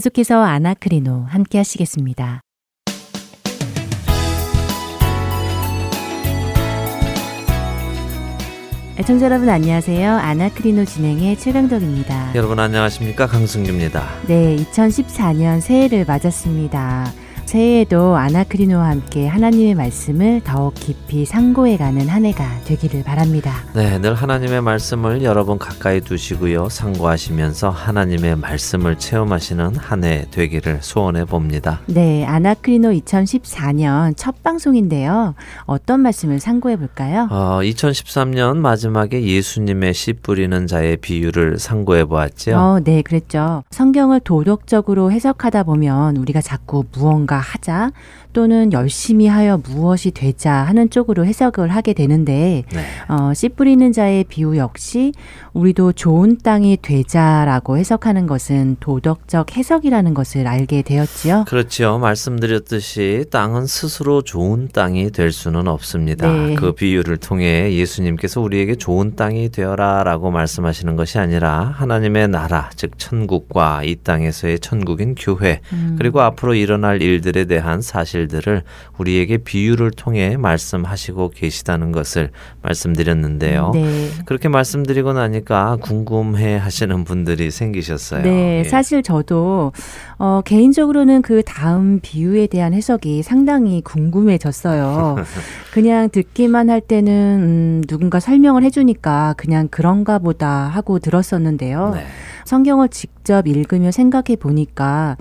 계속해서 아나크리노 함께 하시겠습니다. 애청자 여러분 안녕하세요. 아나크리노 진행의 최강덕입니다. 여러분 안녕하십니까? 강승규입니다. 네, 2014년 새해를 맞았습니다. 새해에도 아나크리노와 함께 하나님의 말씀을 더욱 깊이 상고해가는 한 해가 되기를 바랍니다. 네, 늘 하나님의 말씀을 여러분 가까이 두시고요. 상고하시면서 하나님의 말씀을 체험하시는 한 해 되기를 소원해 봅니다. 네, 아나크리노 2014년 첫 방송인데요. 어떤 말씀을 상고해 볼까요? 어, 2013년 마지막에 예수님의 씨 뿌리는 자의 비유를 상고해 보았죠. 어, 네, 그랬죠. 성경을 도덕적으로 해석하다 보면 우리가 자꾸 무언가 하자 또는 열심히 하여 무엇이 되자 하는 쪽으로 해석을 하게 되는데 네. 어, 씨 뿌리는 자의 비유 역시 우리도 좋은 땅이 되자라고 해석하는 것은 도덕적 해석이라는 것을 알게 되었지요. 그렇지요. 말씀드렸듯이 땅은 스스로 좋은 땅이 될 수는 없습니다. 네. 그 비유를 통해 예수님께서 우리에게 좋은 땅이 되어라라고 말씀하시는 것이 아니라 하나님의 나라 즉 천국과 이 땅에서의 천국인 교회 음. 그리고 앞으로 일어날 일 일들에 대한 사실 들을 우리에게 비유를 통해 말씀하시고 계시다는 것을 말씀드렸는데요. 네. 그렇게 말씀드리고 나니까 궁금해 하시는 분들이 생기셨어요. 네, 예. 사실 저도 어, 개인적으로는 그 다음 비유에 대한 해석이 상당히 궁금해졌어요. 그냥 듣기만 할 때는 음, 누군가 설명을 해주니까 그냥 그런가 보다 하고 들었었는데요. 네. 성경을 직접 읽으며 생각해 보니까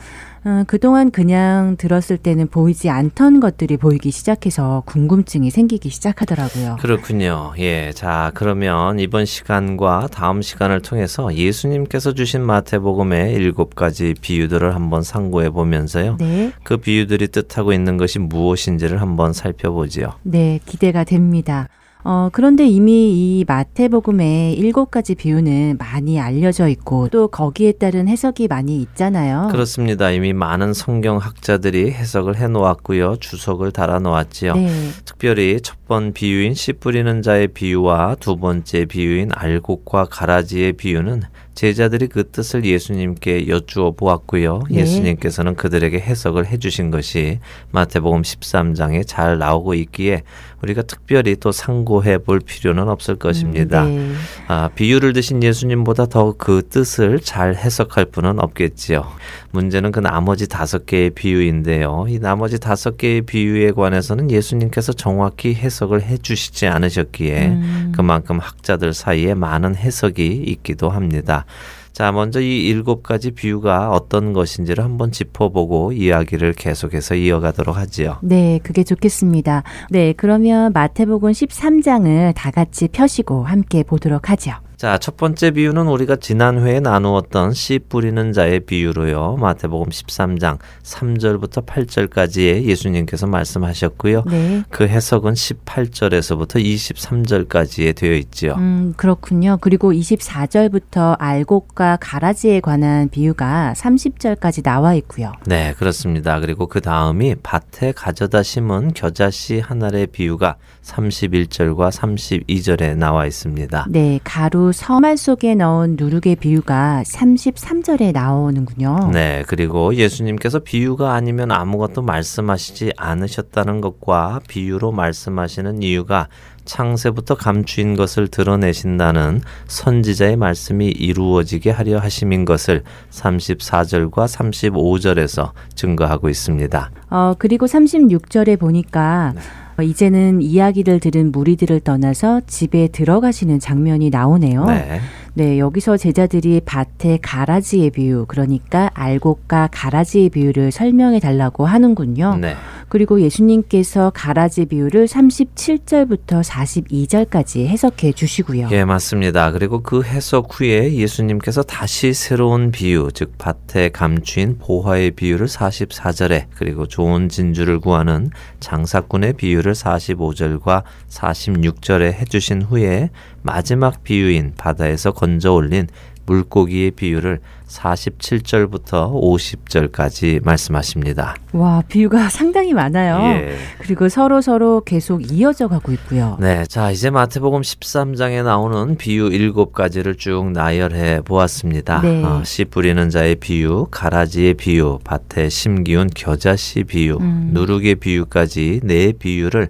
어, 그동안 그냥 들었을 때는 보이지 않던 것들이 보이기 시작해서 궁금증이 생기기 시작하더라고요. 그렇군요. 예. 자, 그러면 이번 시간과 다음 시간을 통해서 예수님께서 주신 마태복음의 일곱 가지 비유들을 한번 상고해 보면서요. 네. 그 비유들이 뜻하고 있는 것이 무엇인지를 한번 살펴보지요. 네, 기대가 됩니다. 어, 그런데 이미 이 마태복음의 일곱 가지 비유는 많이 알려져 있고 또 거기에 따른 해석이 많이 있잖아요. 그렇습니다. 이미 많은 성경 학자들이 해석을 해 놓았고요. 주석을 달아 놓았지요. 네. 특별히 첫 번 비유인 씨 뿌리는 자의 비유와 두 번째 비유인 알곡과 가라지의 비유는 제자들이 그 뜻을 예수님께 여쭈어 보았고요. 네. 예수님께서는 그들에게 해석을 해주신 것이 마태복음 13장에 잘 나오고 있기에 우리가 특별히 또 상고해 볼 필요는 없을 것입니다. 음, 네. 아, 비유를 드신 예수님보다 더 그 뜻을 잘 해석할 분은 없겠지요. 문제는 그 나머지 다섯 개의 비유인데요. 이 나머지 다섯 개의 비유에 관해서는 예수님께서 정확히 해석을 해 주시지 않으셨기에 음. 그만큼 학자들 사이에 많은 해석이 있기도 합니다. 자, 먼저 이 일곱 가지 비유가 어떤 것인지를 한번 짚어보고 이야기를 계속해서 이어가도록 하지요. 네, 그게 좋겠습니다. 네, 그러면 마태복음 13장을 다 같이 펴시고 함께 보도록 하죠. 자, 첫 번째 비유는 우리가 지난 회에 나누었던 씨 뿌리는 자의 비유로요. 마태복음 13장 3절부터 8절까지에 예수님께서 말씀하셨고요. 네. 그 해석은 18절에서부터 23절까지에 되어 있지요. 음, 그렇군요. 그리고 24절부터 알곡과 가라지에 관한 비유가 30절까지 나와 있고요. 네, 그렇습니다. 그리고 그 다음이 밭에 가져다 심은 겨자씨 하나의 비유가 31절과 32절에 나와 있습니다. 네, 가루 서말 속에 넣은 누룩의 비유가 33절에 나오는군요. 네, 그리고 예수님께서 비유가 아니면 아무것도 말씀하시지 않으셨다는 것과 비유로 말씀하시는 이유가 창세부터 감추인 것을 드러내신다는 선지자의 말씀이 이루어지게 하려 하심인 것을 34절과 35절에서 증거하고 있습니다. 어, 그리고 36절에 보니까 네. 어, 이제는 이야기를 들은 무리들을 떠나서 집에 들어가시는 장면이 나오네요. 네. 네, 여기서 제자들이 밭의 가라지의 비유, 그러니까 알곡과 가라지의 비유를 설명해 달라고 하는군요. 네. 그리고 예수님께서 가라지 비유를 37절부터 42절까지 해석해 주시고요. 예, 맞습니다. 그리고 그 해석 후에 예수님께서 다시 새로운 비유, 즉 밭에 감추인 보화의 비유를 44절에 그리고 좋은 진주를 구하는 장사꾼의 비유를 45절과 46절에 해 주신 후에 마지막 비유인 바다에서 건져 올린 물고기의 비유를 47절부터 50절까지 말씀하십니다. 와, 비유가 상당히 많아요. 예. 그리고 서로 서로 계속 이어져 가고 있고요. 네. 자, 이제 마태복음 13장에 나오는 비유 7가지를 쭉 나열해 보았습니다. 네. 어, 씨 뿌리는 자의 비유, 가라지의 비유, 밭에 심기운 겨자씨 비유, 음. 누룩의 비유까지 네 비유를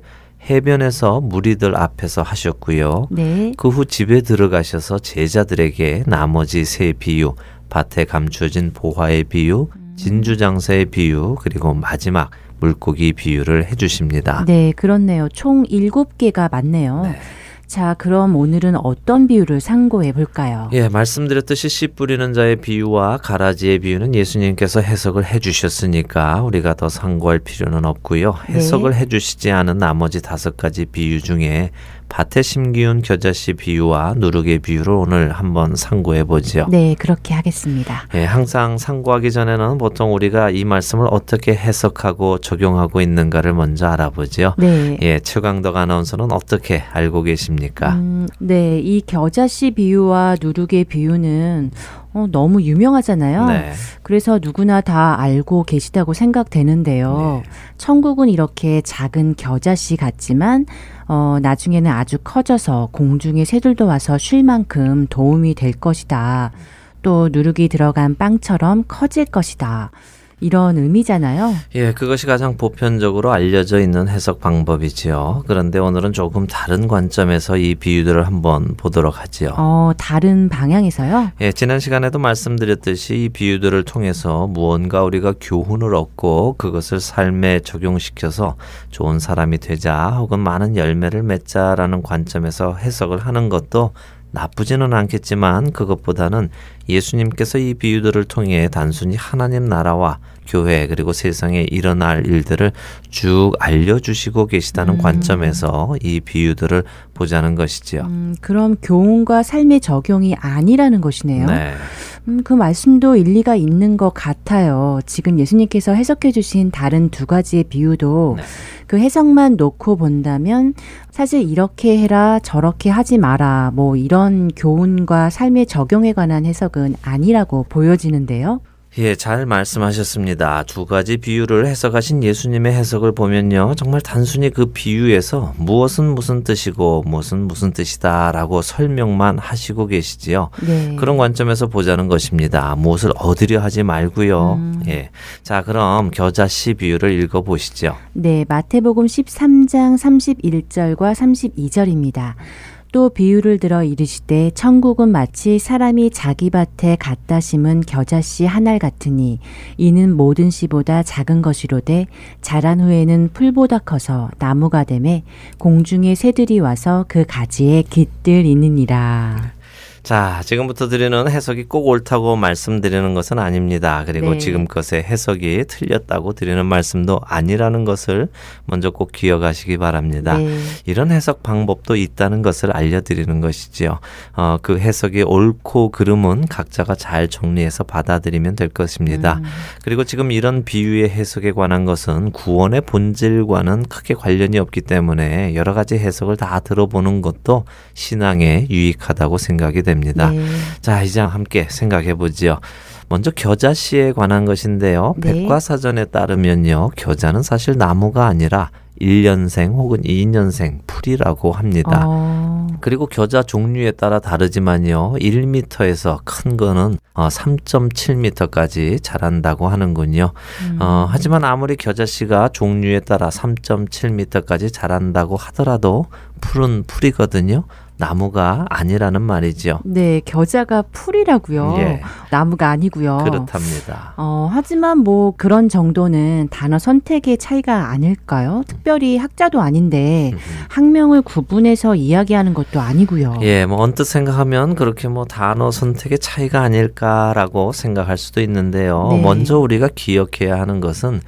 해변에서 무리들 앞에서 하셨고요. 네. 그 후 집에 들어가셔서 제자들에게 나머지 세 비유, 밭에 감추어진 보화의 비유, 음. 진주 장사의 비유, 그리고 마지막 물고기 비유를 해주십니다. 네, 그렇네요. 총 일곱 개가 맞네요. 네. 자, 그럼 오늘은 어떤 비유를 상고해 볼까요? 예, 말씀드렸듯이 씨 뿌리는 자의 비유와 가라지의 비유는 예수님께서 해석을 해 주셨으니까 우리가 더 상고할 필요는 없고요. 네. 해석을 네. 해 주시지 않은 나머지 다섯 가지 비유 중에 밭에 심기운 겨자씨 비유와 누룩의 비유를 오늘 한번 상고해 보죠. 네, 그렇게 하겠습니다. 예, 항상 상고하기 전에는 보통 우리가 이 말씀을 어떻게 해석하고 적용하고 있는가를 먼저 알아보죠. 네. 예, 최강덕 아나운서는 어떻게 알고 계십니까? 음, 네, 이 겨자씨 비유와 누룩의 비유는 어, 너무 유명하잖아요. 네. 그래서 누구나 다 알고 계시다고 생각되는데요. 네. 천국은 이렇게 작은 겨자씨 같지만 어, 나중에는 아주 커져서 공중의 새들도 와서 쉴 만큼 도움이 될 것이다. 또 누룩이 들어간 빵처럼 커질 것이다. 이런 의미잖아요. 예, 그것이 가장 보편적으로 알려져 있는 해석 방법이지요. 그런데 오늘은 조금 다른 관점에서 이 비유들을 한번 보도록 하지요. 어, 다른 방향에서요? 예, 지난 시간에도 말씀드렸듯이 이 비유들을 통해서 무언가 우리가 교훈을 얻고 그것을 삶에 적용시켜서 좋은 사람이 되자 혹은 많은 열매를 맺자라는 관점에서 해석을 하는 것도 나쁘지는 않겠지만 그것보다는 예수님께서 이 비유들을 통해 단순히 하나님 나라와 교회 그리고 세상에 일어날 일들을 쭉 알려주시고 계시다는 음. 관점에서 이 비유들을 보자는 것이지요. 음, 그럼 교훈과 삶의 적용이 아니라는 것이네요. 네. 음, 그 말씀도 일리가 있는 것 같아요. 지금 예수님께서 해석해 주신 다른 두 가지의 비유도 네. 그 해석만 놓고 본다면 사실 이렇게 해라 저렇게 하지 마라 뭐 이런 교훈과 삶의 적용에 관한 해석은 아니라고 보여지는데요. 예, 잘 말씀하셨습니다. 두 가지 비유를 해석하신 예수님의 해석을 보면요. 정말 단순히 그 비유에서 무엇은 무슨 뜻이고 무엇은 무슨 뜻이다라고 설명만 하시고 계시지요. 네. 그런 관점에서 보자는 것입니다. 무엇을 얻으려 하지 말고요. 음. 예. 자, 그럼 겨자씨 비유를 읽어 보시죠. 네, 마태복음 13장 31절과 32절입니다. 또 비유를 들어 이르시되 천국은 마치 사람이 자기 밭에 갖다 심은 겨자씨 한 알 같으니 이는 모든 씨보다 작은 것이로되 자란 후에는 풀보다 커서 나무가 되매 공중의 새들이 와서 그 가지에 깃들 있느니라. 자, 지금부터 드리는 해석이 꼭 옳다고 말씀드리는 것은 아닙니다. 그리고 네. 지금 것의 해석이 틀렸다고 드리는 말씀도 아니라는 것을 먼저 꼭 기억하시기 바랍니다. 네. 이런 해석 방법도 있다는 것을 알려드리는 것이지요. 어, 그 해석이 옳고 그름은 각자가 잘 정리해서 받아들이면 될 것입니다. 음. 그리고 지금 이런 비유의 해석에 관한 것은 구원의 본질과는 크게 관련이 없기 때문에 여러 가지 해석을 다 들어보는 것도 신앙에 유익하다고 생각이 됩니다. 됩니다. 네. 자, 이제 함께 생각해 보지요. 먼저 겨자씨에 관한 것인데요. 네. 백과사전에 따르면요. 겨자는 사실 나무가 아니라 1년생 혹은 2년생 풀이라고 합니다. 어. 그리고 겨자 종류에 따라 다르지만요. 1m에서 큰 거는 3.7m까지 어, 자란다고 하는군요. 음. 어, 하지만 아무리 겨자씨가 종류에 따라 3.7m까지 자란다고 하더라도 풀은 풀이거든요. 나무가 아니라는 말이죠. 네, 겨자가 풀이라고요. 예. 나무가 아니고요. 그렇답니다. 어, 하지만 뭐 그런 정도는 단어 선택의 차이가 아닐까요? 특별히 학자도 아닌데 학명을 구분해서 이야기하는 것도 아니고요. 예, 뭐 언뜻 생각하면 그렇게 뭐 단어 선택의 차이가 아닐까라고 생각할 수도 있는데요. 네. 먼저 우리가 기억해야 하는 것은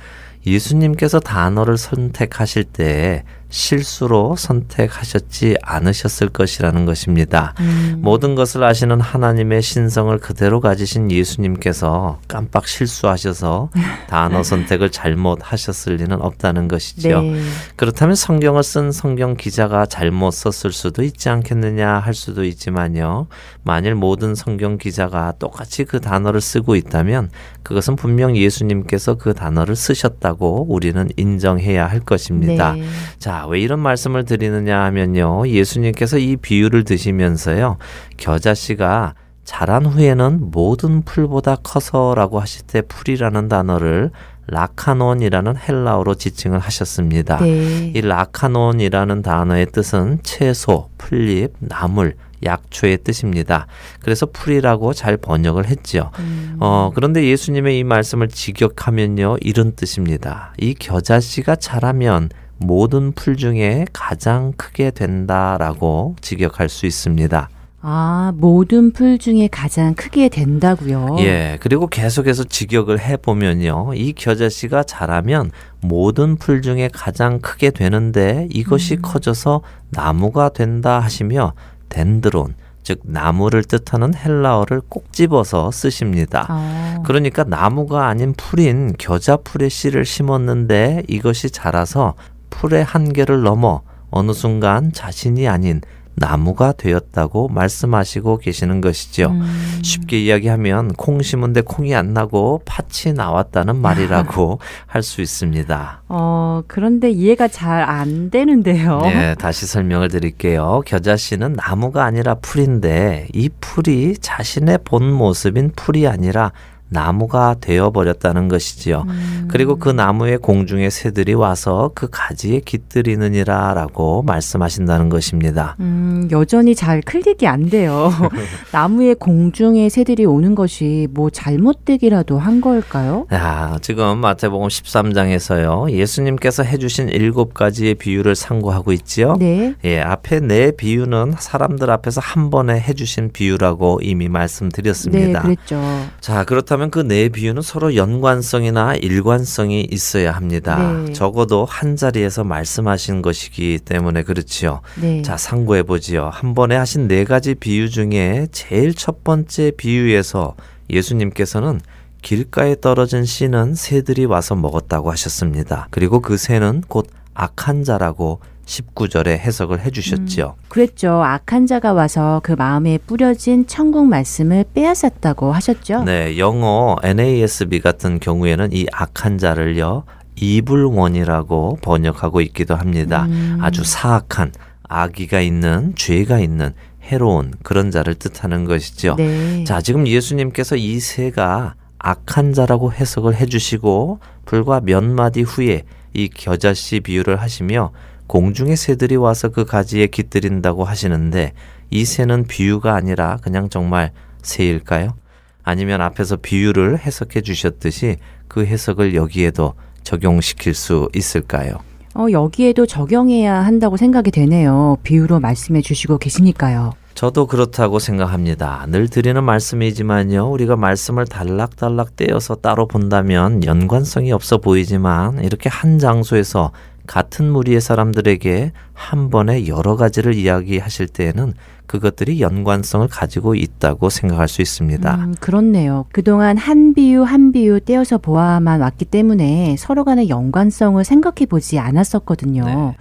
예수님께서 단어를 선택하실 때 실수로 선택하셨지 않으셨을 것이라는 것입니다. 음. 모든 것을 아시는 하나님의 신성을 그대로 가지신 예수님께서 깜빡 실수하셔서 단어 선택을 잘못하셨을 리는 없다는 것이죠. 네. 그렇다면 성경을 쓴 성경 기자가 잘못 썼을 수도 있지 않겠느냐 할 수도 있지만요. 만일 모든 성경 기자가 똑같이 그 단어를 쓰고 있다면 그것은 분명 예수님께서 그 단어를 쓰셨다고 우리는 인정해야 할 것입니다. 네. 자, 왜 이런 말씀을 드리느냐 하면요. 예수님께서 이 비유를 드시면서요. 겨자씨가 자란 후에는 모든 풀보다 커서라고 하실 때 풀이라는 단어를 라카논이라는 헬라어로 지칭을 하셨습니다. 네. 이 라카논이라는 단어의 뜻은 채소, 풀잎, 나물, 약초의 뜻입니다. 그래서 풀이라고 잘 번역을 했지요. 음. 어, 그런데 예수님의 이 말씀을 직역하면요, 이런 뜻입니다. 이 겨자씨가 자라면 모든 풀 중에 가장 크게 된다라고 직역할 수 있습니다. 아, 모든 풀 중에 가장 크게 된다고요. 예. 그리고 계속해서 직역을 해 보면요. 이 겨자씨가 자라면 모든 풀 중에 가장 크게 되는데 이것이 음. 커져서 나무가 된다 하시며 덴드론 즉 나무를 뜻하는 헬라어를 꼭 집어서 쓰십니다. 아. 그러니까 나무가 아닌 풀인 겨자풀의 씨를 심었는데 이것이 자라서 풀의 한계를 넘어 어느 순간 자신이 아닌 나무가 되었다고 말씀하시고 계시는 것이죠. 음. 쉽게 이야기하면 콩 심은데 콩이 안 나고 팥이 나왔다는 말이라고 할 수 있습니다. 어, 그런데 이해가 잘 안 되는데요. 네, 다시 설명을 드릴게요. 겨자 씨는 나무가 아니라 풀인데 이 풀이 자신의 본 모습인 풀이 아니라 나무가 되어버렸다는 것이지요. 음. 그리고 그 나무의 공중의 새들이 와서 그 가지에 깃들이느니라 라고 말씀하신다는 것입니다. 음, 여전히 잘 클릭이 안 돼요. 나무의 공중의 새들이 오는 것이 뭐 잘못되기라도 한 걸까요? 야, 지금 마태복음 13장에서요. 예수님께서 해주신 일곱 가지의 비유를 상고하고 있지요. 네. 예, 앞에 네 비유는 사람들 앞에서 한 번에 해주신 비유라고 이미 말씀드렸습니다. 네, 그랬죠. 자, 그렇다면 그 네 비유는 서로 연관성이나 일관성이 있어야 합니다. 네. 적어도 한 자리에서 말씀하신 것이기 때문에 그렇지요. 네. 자, 상고해 보지요. 한 번에 하신 네 가지 비유 중에 제일 첫 번째 비유에서 예수님께서는 길가에 떨어진 씨는 새들이 와서 먹었다고 하셨습니다. 그리고 그 새는 곧 악한 자라고 19절에 해석을 해 주셨지요. 음, 그랬죠. 악한 자가 와서 그 마음에 뿌려진 천국 말씀을 빼앗았다고 하셨죠. 네, 영어 NASB 같은 경우에는 이 악한 자를요 이불원이라고 번역하고 있기도 합니다. 음. 아주 사악한 악의가 있는 죄가 있는 해로운 그런 자를 뜻하는 것이죠. 네. 자, 지금 예수님께서 이 새가 악한 자라고 해석을 해주시고 불과 몇 마디 후에 이 겨자씨 비유를 하시며 공중의 새들이 와서 그 가지에 깃들인다고 하시는데 이 새는 비유가 아니라 그냥 정말 새일까요? 아니면 앞에서 비유를 해석해 주셨듯이 그 해석을 여기에도 적용시킬 수 있을까요? 어, 여기에도 적용해야 한다고 생각이 되네요. 비유로 말씀해 주시고 계시니까요. 저도 그렇다고 생각합니다. 늘 드리는 말씀이지만요. 우리가 말씀을 단락단락 떼어서 따로 본다면 연관성이 없어 보이지만 이렇게 한 장소에서 같은 무리의 사람들에게 한 번에 여러 가지를 이야기하실 때에는 그것들이 연관성을 가지고 있다고 생각할 수 있습니다. 음, 그렇네요. 그동안 한 비유 한 비유 떼어서 보아만 왔기 때문에 서로 간의 연관성을 생각해 보지 않았었거든요. 네.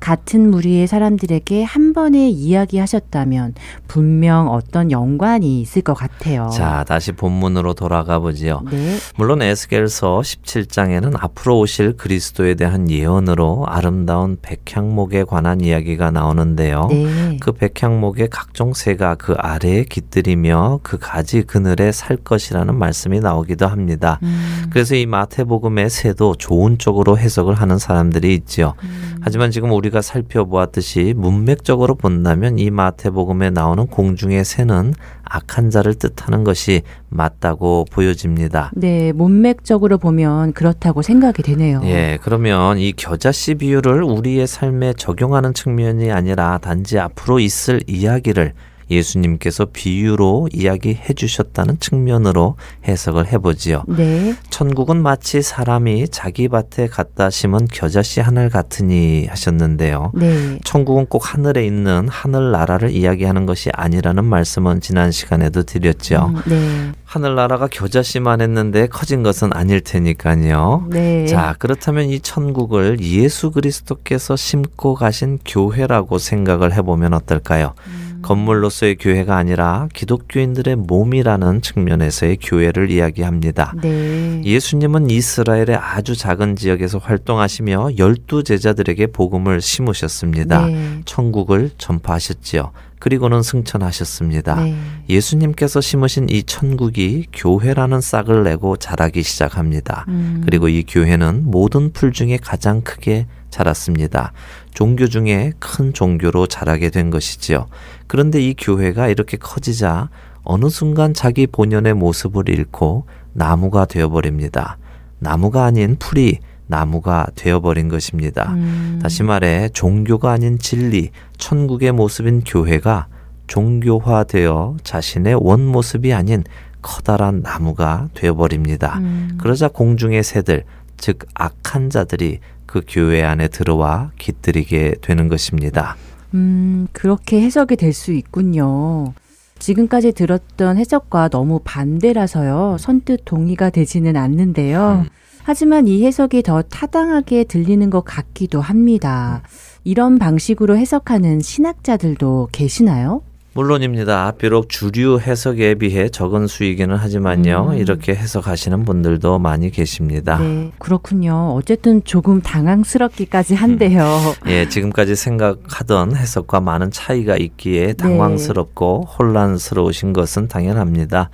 같은 무리의 사람들에게 한 번에 이야기하셨다면 분명 어떤 연관이 있을 것 같아요. 자, 다시 본문으로 돌아가 보지요. 네. 물론 에스겔서 17장에는 앞으로 오실 그리스도에 대한 예언으로 아름다운 백향목에 관한 이야기가 나오는데요. 네. 그 백향목의 각종 새가 그 아래에 깃들이며 그 가지 그늘에 살 것이라는 말씀이 나오기도 합니다. 음. 그래서 이 마태복음의 새도 좋은 쪽으로 해석을 하는 사람들이 있지요. 음. 하지만 지금 우리 우리가 살펴보았듯이 문맥적으로 본다면 이 마태복음에 나오는 공중의 새는 악한 자를 뜻하는 것이 맞다고 보여집니다. 네, 문맥적으로 보면 그렇다고 생각이 되네요. 예, 그러면 이 겨자씨 비유를 우리의 삶에 적용하는 측면이 아니라 단지 앞으로 있을 이야기를 예수님께서 비유로 이야기해 주셨다는 측면으로 해석을 해보지요. 네. 천국은 마치 사람이 자기 밭에 갖다 심은 겨자씨 하늘 같으니 하셨는데요. 네. 천국은 꼭 하늘에 있는 하늘 나라를 이야기하는 것이 아니라는 말씀은 지난 시간에도 드렸죠. 음, 네. 하늘 나라가 겨자씨만 했는데 커진 것은 아닐 테니까요. 네. 자, 그렇다면 이 천국을 예수 그리스도께서 심고 가신 교회라고 생각을 해보면 어떨까요? 음. 건물로서의 교회가 아니라 기독교인들의 몸이라는 측면에서의 교회를 이야기합니다. 네. 예수님은 이스라엘의 아주 작은 지역에서 활동하시며 열두 제자들에게 복음을 심으셨습니다. 네. 천국을 전파하셨지요. 그리고는 승천하셨습니다. 네. 예수님께서 심으신 이 천국이 교회라는 싹을 내고 자라기 시작합니다. 음. 그리고 이 교회는 모든 풀 중에 가장 크게 자랐습니다. 종교 중에 큰 종교로 자라게 된 것이지요. 그런데 이 교회가 이렇게 커지자 어느 순간 자기 본연의 모습을 잃고 나무가 되어버립니다. 나무가 아닌 풀이 나무가 되어버린 것입니다. 음. 다시 말해 종교가 아닌 진리, 천국의 모습인 교회가 종교화되어 자신의 원 모습이 아닌 커다란 나무가 되어버립니다. 음. 그러자 공중의 새들, 즉 악한 자들이 그 교회 안에 들어와 깃들이게 되는 것입니다. 음, 그렇게 해석이 될 수 있군요. 지금까지 들었던 해석과 너무 반대라서요. 선뜻 동의가 되지는 않는데요. 음. 하지만 이 해석이 더 타당하게 들리는 것 같기도 합니다. 이런 방식으로 해석하는 신학자들도 계시나요? 물론입니다. 비록 주류 해석에 비해 적은 수이기는 하지만요. 음. 이렇게 해석하시는 분들도 많이 계십니다. 네, 그렇군요. 어쨌든 조금 당황스럽기까지 한데요. 음. 예, 지금까지 생각하던 해석과 많은 차이가 있기에 네. 당황스럽고 네. 혼란스러우신 것은 당연합니다.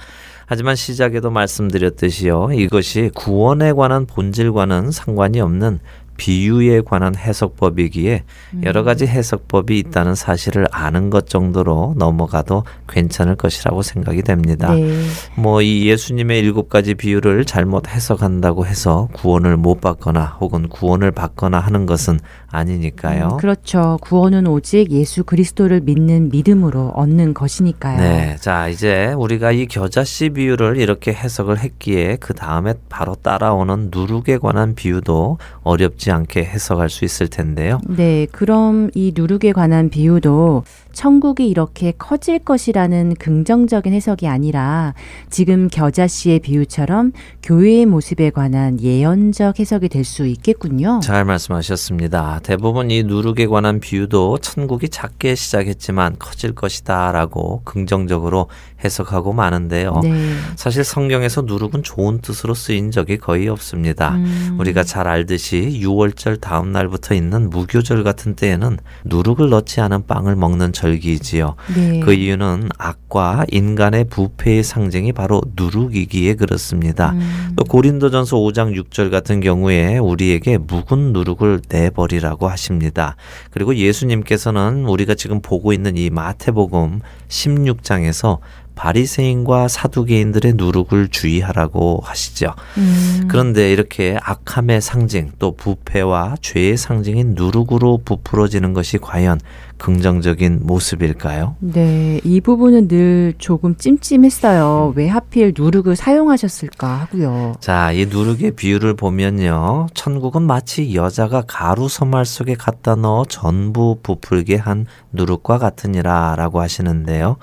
하지만 시작에도 말씀드렸듯이요. 이것이 구원에 관한 본질과는 상관이 없는 비유에 관한 해석법이기에 여러 가지 해석법이 있다는 사실을 아는 것 정도로 넘어가도 괜찮을 것이라고 생각이 됩니다. 네. 뭐이 예수님의 일곱 가지 비유를 잘못 해석한다고 해서 구원을 못 받거나 혹은 구원을 받거나 하는 것은 아니니까요. 음, 그렇죠. 구원은 오직 예수 그리스도를 믿는 믿음으로 얻는 것이니까요. 네. 자, 이제 우리가 이 겨자씨 비유를 이렇게 해석을 했기에 그 다음에 바로 따라오는 누룩에 관한 비유도 어렵지 않게 해석할 수 있을 텐데요. 네. 그럼 이 누룩에 관한 비유도 천국이 이렇게 커질 것이라는 긍정적인 해석이 아니라 지금 겨자 씨의 비유처럼 교회의 모습에 관한 예언적 해석이 될 수 있겠군요. 잘 말씀하셨습니다. 대부분 이 누룩에 관한 비유도 천국이 작게 시작했지만 커질 것이다라고 긍정적으로 해석하고 마는데요. 네. 사실 성경에서 누룩은 좋은 뜻으로 쓰인 적이 거의 없습니다. 음. 우리가 잘 알듯이 6월절 다음 날부터 있는 무교절 같은 때에는 누룩을 넣지 않은 빵을 먹는 절기이지요. 네. 그 이유는 악과 인간의 부패의 상징이 바로 누룩이기에 그렇습니다. 음. 또 고린도전서 5장 6절 같은 경우에 우리에게 묵은 누룩을 내버리라고 하십니다. 그리고 예수님께서는 우리가 지금 보고 있는 이 마태복음 16장에서 바리새인과 사두개인들의 누룩을 주의하라고 하시죠. 음. 그런데 이렇게 악함의 상징 또 부패와 죄의 상징인 누룩으로 부풀어지는 것이 과연 긍정적인 모습일까요? 네, 이 부분은 늘 조금 찜찜했어요. 왜 하필 누룩을 사용하셨을까 하고요. 자, 이 누룩의 비유를 보면요. 천국은 마치 여자가 가루 서말 속에 갖다 넣어 전부 부풀게 한 누룩과 같으니라 라고 하시는데요.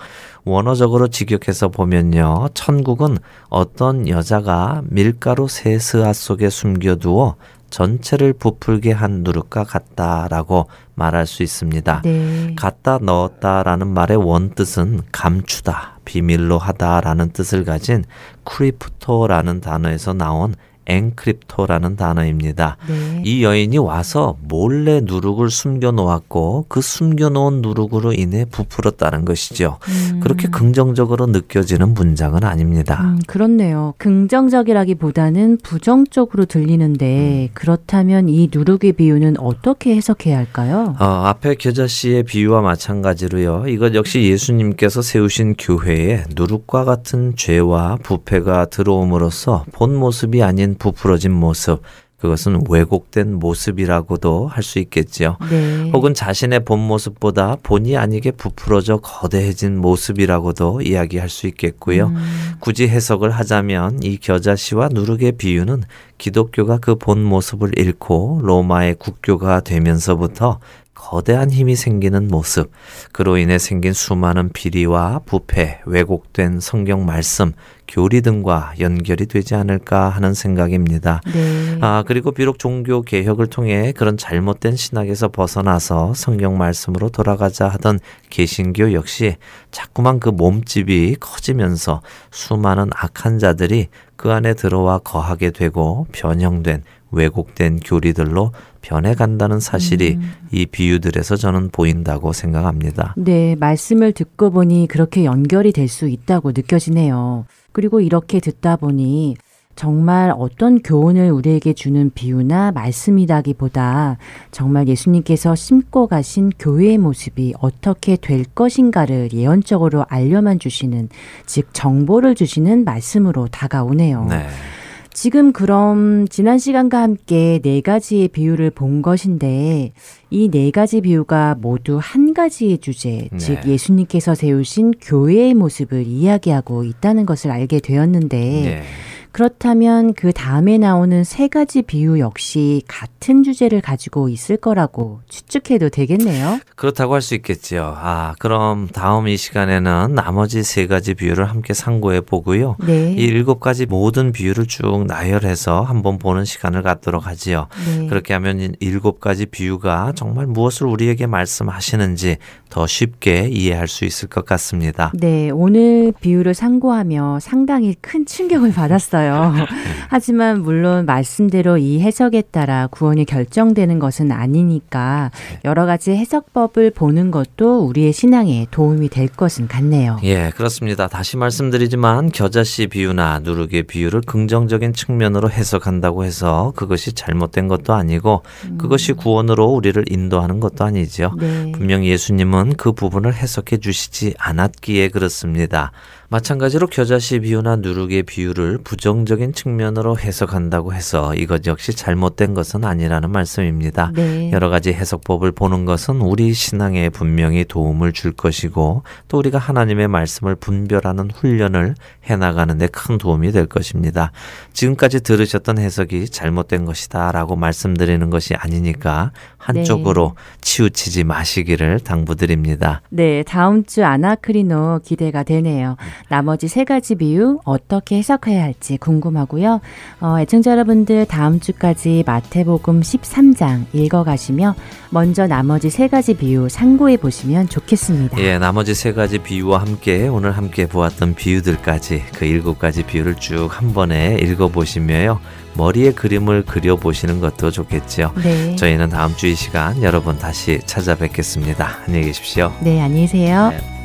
원어적으로 직역해서 보면요. 천국은 어떤 여자가 밀가루 세스아 속에 숨겨두어 전체를 부풀게 한 누룩과 같다라고 말할 수 있습니다. 네. 갖다 넣었다라는 말의 원뜻은 감추다, 비밀로 하다라는 뜻을 가진 크리프토라는 단어에서 나온 엔크립토라는 단어입니다. 네. 이 여인이 와서 몰래 누룩을 숨겨 놓았고 그 숨겨 놓은 누룩으로 인해 부풀었다는 것이죠. 음. 그렇게 긍정적으로 느껴지는 문장은 아닙니다. 음, 그렇네요. 긍정적이라기보다는 부정적으로 들리는데 음. 그렇다면 이 누룩의 비유는 어떻게 해석해야 할까요? 어, 앞에 겨자 씨의 비유와 마찬가지로요. 이것 역시 예수님께서 세우신 교회에 누룩과 같은 죄와 부패가 들어옴으로써 본 모습이 아닌 부풀어진 모습, 그것은 왜곡된 모습이라고도 할 수 있겠지요. 네. 혹은 자신의 본 모습보다 본의 아니게 부풀어져 거대해진 모습이라고도 이야기할 수 있겠고요. 음. 굳이 해석을 하자면 이 겨자씨와 누룩의 비유는 기독교가 그 본 모습을 잃고 로마의 국교가 되면서부터 거대한 힘이 생기는 모습, 그로 인해 생긴 수많은 비리와 부패, 왜곡된 성경 말씀, 교리 등과 연결이 되지 않을까 하는 생각입니다. 네. 아, 그리고 비록 종교 개혁을 통해 그런 잘못된 신학에서 벗어나서 성경 말씀으로 돌아가자 하던 개신교 역시 자꾸만 그 몸집이 커지면서 수많은 악한 자들이 그 안에 들어와 거하게 되고 변형된 왜곡된 교리들로 변해간다는 사실이 음. 이 비유들에서 저는 보인다고 생각합니다. 네, 말씀을 듣고 보니 그렇게 연결이 될 수 있다고 느껴지네요. 그리고 이렇게 듣다 보니 정말 어떤 교훈을 우리에게 주는 비유나 말씀이라기보다 정말 예수님께서 심고 가신 교회의 모습이 어떻게 될 것인가를 예언적으로 알려만 주시는, 즉, 정보를 주시는 말씀으로 다가오네요. 네. 지금 그럼 지난 시간과 함께 네 가지의 비유를 본 것인데 이 네 가지 비유가 모두 한 가지의 주제, 네. 즉 예수님께서 세우신 교회의 모습을 이야기하고 있다는 것을 알게 되었는데 네. 그렇다면 그 다음에 나오는 세 가지 비유 역시 같은 주제를 가지고 있을 거라고 추측해도 되겠네요. 그렇다고 할 수 있겠지요. 아, 그럼 다음 이 시간에는 나머지 세 가지 비유를 함께 상고해 보고요. 네. 이 일곱 가지 모든 비유를 쭉 나열해서 한번 보는 시간을 갖도록 하지요. 네. 그렇게 하면 일곱 가지 비유가 정말 무엇을 우리에게 말씀하시는지 더 쉽게 이해할 수 있을 것 같습니다. 네, 오늘 비유를 상고하며 상당히 큰 충격을 받았어요. 싶었어요. 하지만 물론 말씀대로 이 해석에 따라 구원이 결정되는 것은 아니니까 여러 가지 해석법을 보는 것도 우리의 신앙에 도움이 될 것은 같네요. 예, 그렇습니다. 다시 말씀드리지만 겨자씨 비유나 누룩의 비유를 긍정적인 측면으로 해석한다고 해서 그것이 잘못된 것도 아니고 음. 그것이 구원으로 우리를 인도하는 것도 아니죠. 네. 분명 예수님은 그 부분을 해석해 주시지 않았기에 그렇습니다. 마찬가지로 겨자씨 비유나 누룩의 비유를 부정적인 측면으로 해석한다고 해서 이것 역시 잘못된 것은 아니라는 말씀입니다. 네. 여러 가지 해석법을 보는 것은 우리 신앙에 분명히 도움을 줄 것이고 또 우리가 하나님의 말씀을 분별하는 훈련을 해나가는 데 큰 도움이 될 것입니다. 지금까지 들으셨던 해석이 잘못된 것이다 라고 말씀드리는 것이 아니니까 한쪽으로 네. 치우치지 마시기를 당부드립니다. 네, 다음 주 아나크리노 기대가 되네요. 나머지 세 가지 비유 어떻게 해석해야 할지 궁금하고요. 어, 애청자 여러분들 다음 주까지 마태복음 13장 읽어가시며 먼저 나머지 세 가지 비유 참고해 보시면 좋겠습니다. 예, 나머지 세 가지 비유와 함께 오늘 함께 보았던 비유들까지 그 일곱 가지 비유를 쭉 한 번에 읽어보시며요. 머리에 그림을 그려보시는 것도 좋겠죠. 네. 저희는 다음 주 이 시간 여러분 다시 찾아뵙겠습니다. 안녕히 계십시오. 네, 안녕히 계세요. 네.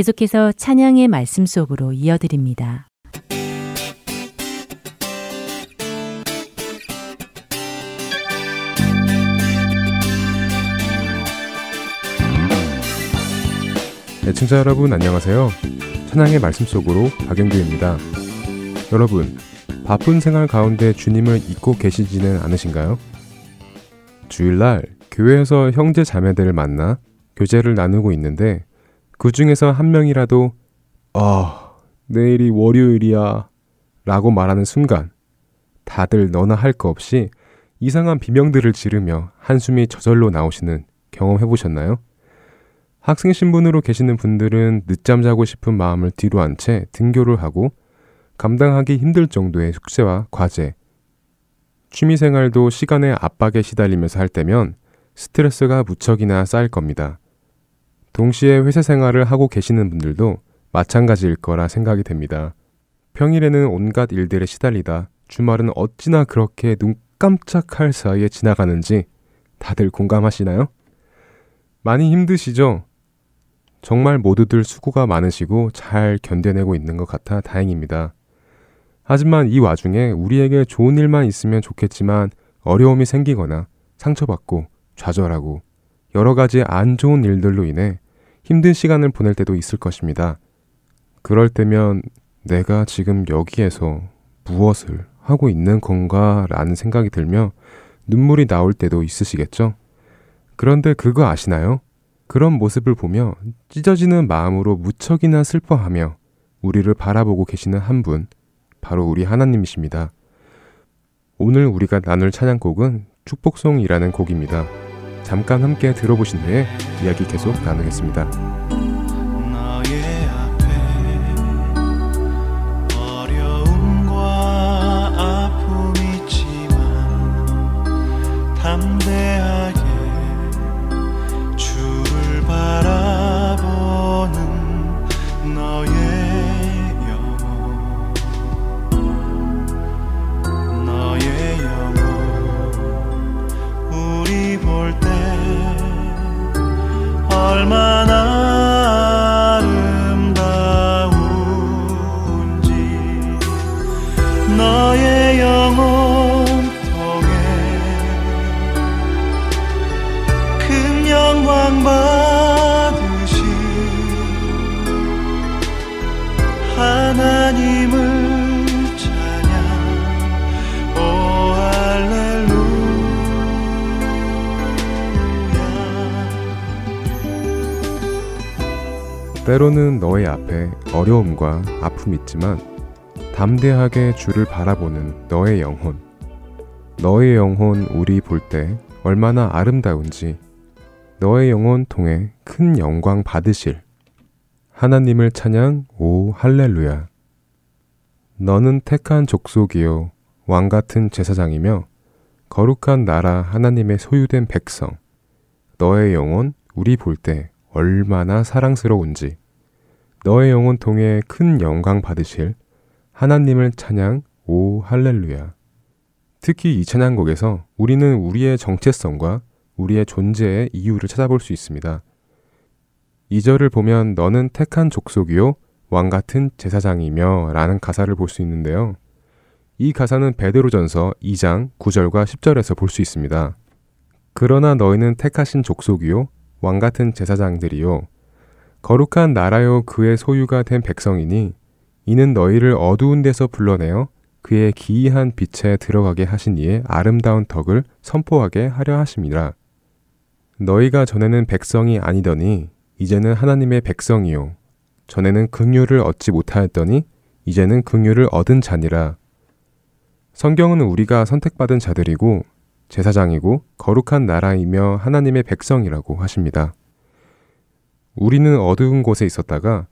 계속해서 찬양의 말씀 속으로 이어드립니다. 네, 애청자 여러분 안녕하세요. 찬양의 말씀 속으로 박영규입니다. 여러분, 바쁜 생활 가운데 주님을 잊고 계시지는 않으신가요? 주일날 교회에서 형제 자매들을 만나 교제를 나누고 있는데 그 중에서 한 명이라도 아, 내일이 월요일이야 라고 말하는 순간 다들 너나 할 거 없이 이상한 비명들을 지르며 한숨이 저절로 나오시는 경험 해 보셨나요? 학생 신분으로 계시는 분들은 늦잠 자고 싶은 마음을 뒤로 한 채 등교를 하고 감당하기 힘들 정도의 숙제와 과제, 취미 생활도 시간의 압박에 시달리면서 할 때면 스트레스가 무척이나 쌓일 겁니다. 동시에 회사 생활을 하고 계시는 분들도 마찬가지일 거라 생각이 됩니다. 평일에는 온갖 일들에 시달리다 주말은 어찌나 그렇게 눈 깜짝할 사이에 지나가는지 다들 공감하시나요? 많이 힘드시죠? 정말 모두들 수고가 많으시고 잘 견뎌내고 있는 것 같아 다행입니다. 하지만 이 와중에 우리에게 좋은 일만 있으면 좋겠지만 어려움이 생기거나 상처받고 좌절하고 여러 가지 안 좋은 일들로 인해 힘든 시간을 보낼 때도 있을 것입니다. 그럴 때면 내가 지금 여기에서 무엇을 하고 있는 건가 라는 생각이 들며 눈물이 나올 때도 있으시겠죠? 그런데 그거 아시나요? 그런 모습을 보며 찢어지는 마음으로 무척이나 슬퍼하며 우리를 바라보고 계시는 한 분, 바로 우리 하나님이십니다. 오늘 우리가 나눌 찬양곡은 축복송이라는 곡입니다. 잠깐 함께 들어보신 후에 이야기 계속 나누겠습니다. 얼마나 때로는 너의 앞에 어려움과 아픔이 있지만 담대하게 주를 바라보는 너의 영혼. 너의 영혼 우리 볼 때 얼마나 아름다운지 너의 영혼 통해 큰 영광 받으실 하나님을 찬양 오 할렐루야. 너는 택한 족속이요 왕 같은 제사장이며 거룩한 나라 하나님의 소유된 백성. 너의 영혼 우리 볼 때 얼마나 사랑스러운지 너의 영혼 통해 큰 영광 받으실 하나님을 찬양 오 할렐루야. 특히 이 찬양곡에서 우리는 우리의 정체성과 우리의 존재의 이유를 찾아볼 수 있습니다. 2절을 보면 너는 택한 족속이요 왕 같은 제사장이며 라는 가사를 볼 수 있는데요. 이 가사는 베드로전서 2장 9절과 10절에서 볼 수 있습니다. 그러나 너희는 택하신 족속이요 왕 같은 제사장들이요 거룩한 나라요 그의 소유가 된 백성이니 이는 너희를 어두운 데서 불러내어 그의 기이한 빛에 들어가게 하신 이의 아름다운 덕을 선포하게 하려 하심이라. 너희가 전에는 백성이 아니더니 이제는 하나님의 백성이요. 전에는 긍휼을 얻지 못하였더니 이제는 긍휼을 얻은 자니라. 성경은 우리가 선택받은 자들이고 제사장이고 거룩한 나라이며 하나님의 백성이라고 하십니다. 우리는 어두운 곳에 있었다가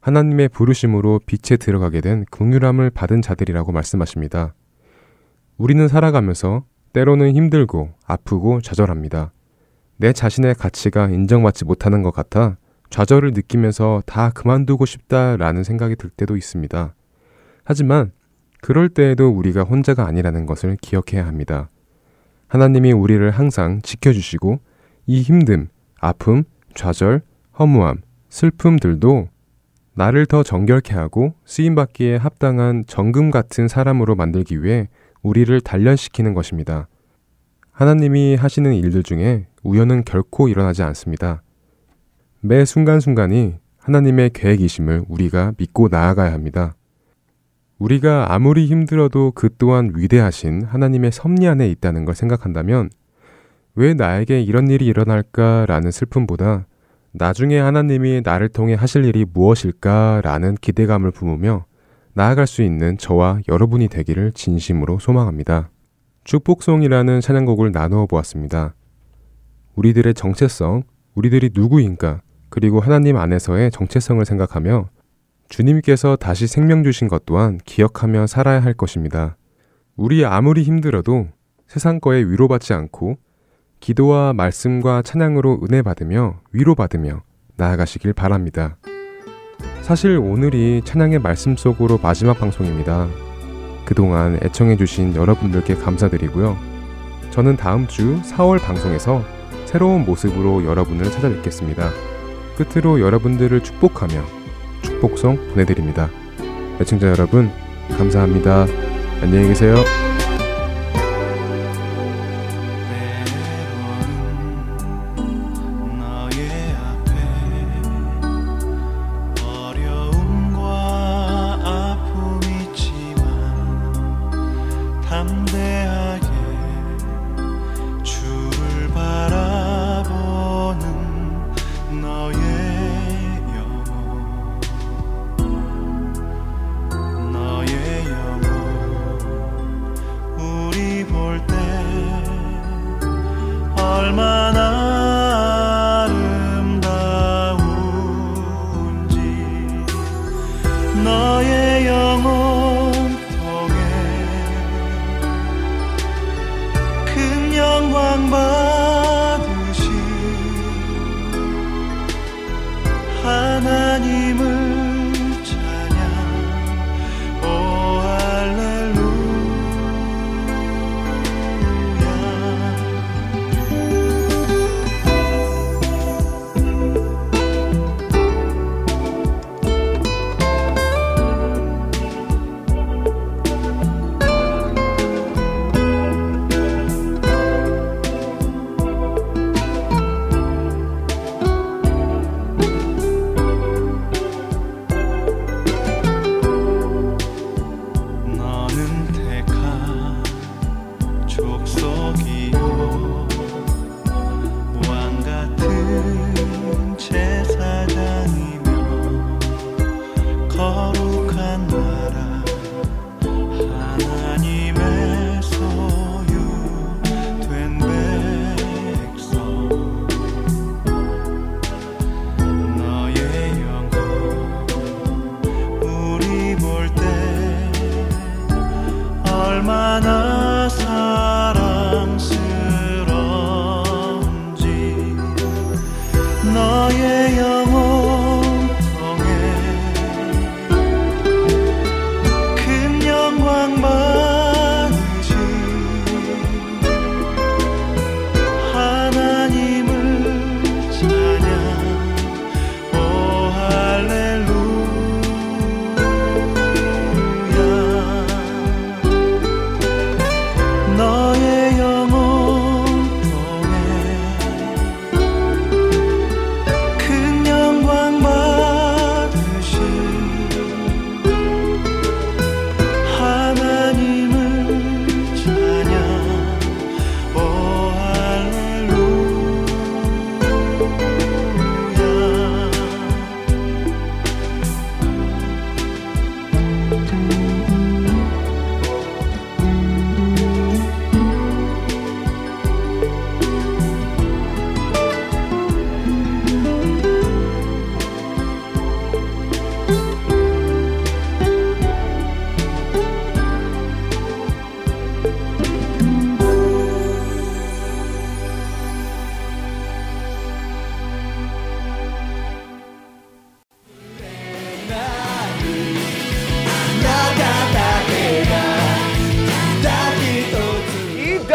하나님의 부르심으로 빛에 들어가게 된 긍휼함을 받은 자들이라고 말씀하십니다. 우리는 살아가면서 때로는 힘들고 아프고 좌절합니다. 내 자신의 가치가 인정받지 못하는 것 같아 좌절을 느끼면서 다 그만두고 싶다라는 생각이 들 때도 있습니다. 하지만 그럴 때에도 우리가 혼자가 아니라는 것을 기억해야 합니다. 하나님이 우리를 항상 지켜주시고 이 힘듦, 아픔, 좌절, 허무함, 슬픔들도 나를 더 정결케 하고 쓰임받기에 합당한 정금 같은 사람으로 만들기 위해 우리를 단련시키는 것입니다. 하나님이 하시는 일들 중에 우연은 결코 일어나지 않습니다. 매 순간순간이 하나님의 계획이심을 우리가 믿고 나아가야 합니다. 우리가 아무리 힘들어도 그 또한 위대하신 하나님의 섭리 안에 있다는 걸 생각한다면 왜 나에게 이런 일이 일어날까라는 슬픔보다 나중에 하나님이 나를 통해 하실 일이 무엇일까라는 기대감을 품으며 나아갈 수 있는 저와 여러분이 되기를 진심으로 소망합니다. 축복송이라는 찬양곡을 나누어 보았습니다. 우리들의 정체성, 우리들이 누구인가, 그리고 하나님 안에서의 정체성을 생각하며 주님께서 다시 생명 주신 것 또한 기억하며 살아야 할 것입니다. 우리 아무리 힘들어도 세상 거에 위로받지 않고 기도와 말씀과 찬양으로 은혜 받으며 위로받으며 나아가시길 바랍니다. 사실 오늘이 찬양의 말씀 속으로 마지막 방송입니다. 그동안 애청해주신 여러분들께 감사드리고요. 저는 다음 주 4월 방송에서 새로운 모습으로 여러분을 찾아뵙겠습니다. 끝으로 여러분들을 축복하며 축복성 보내드립니다. 애청자 여러분, 감사합니다. 안녕히 계세요.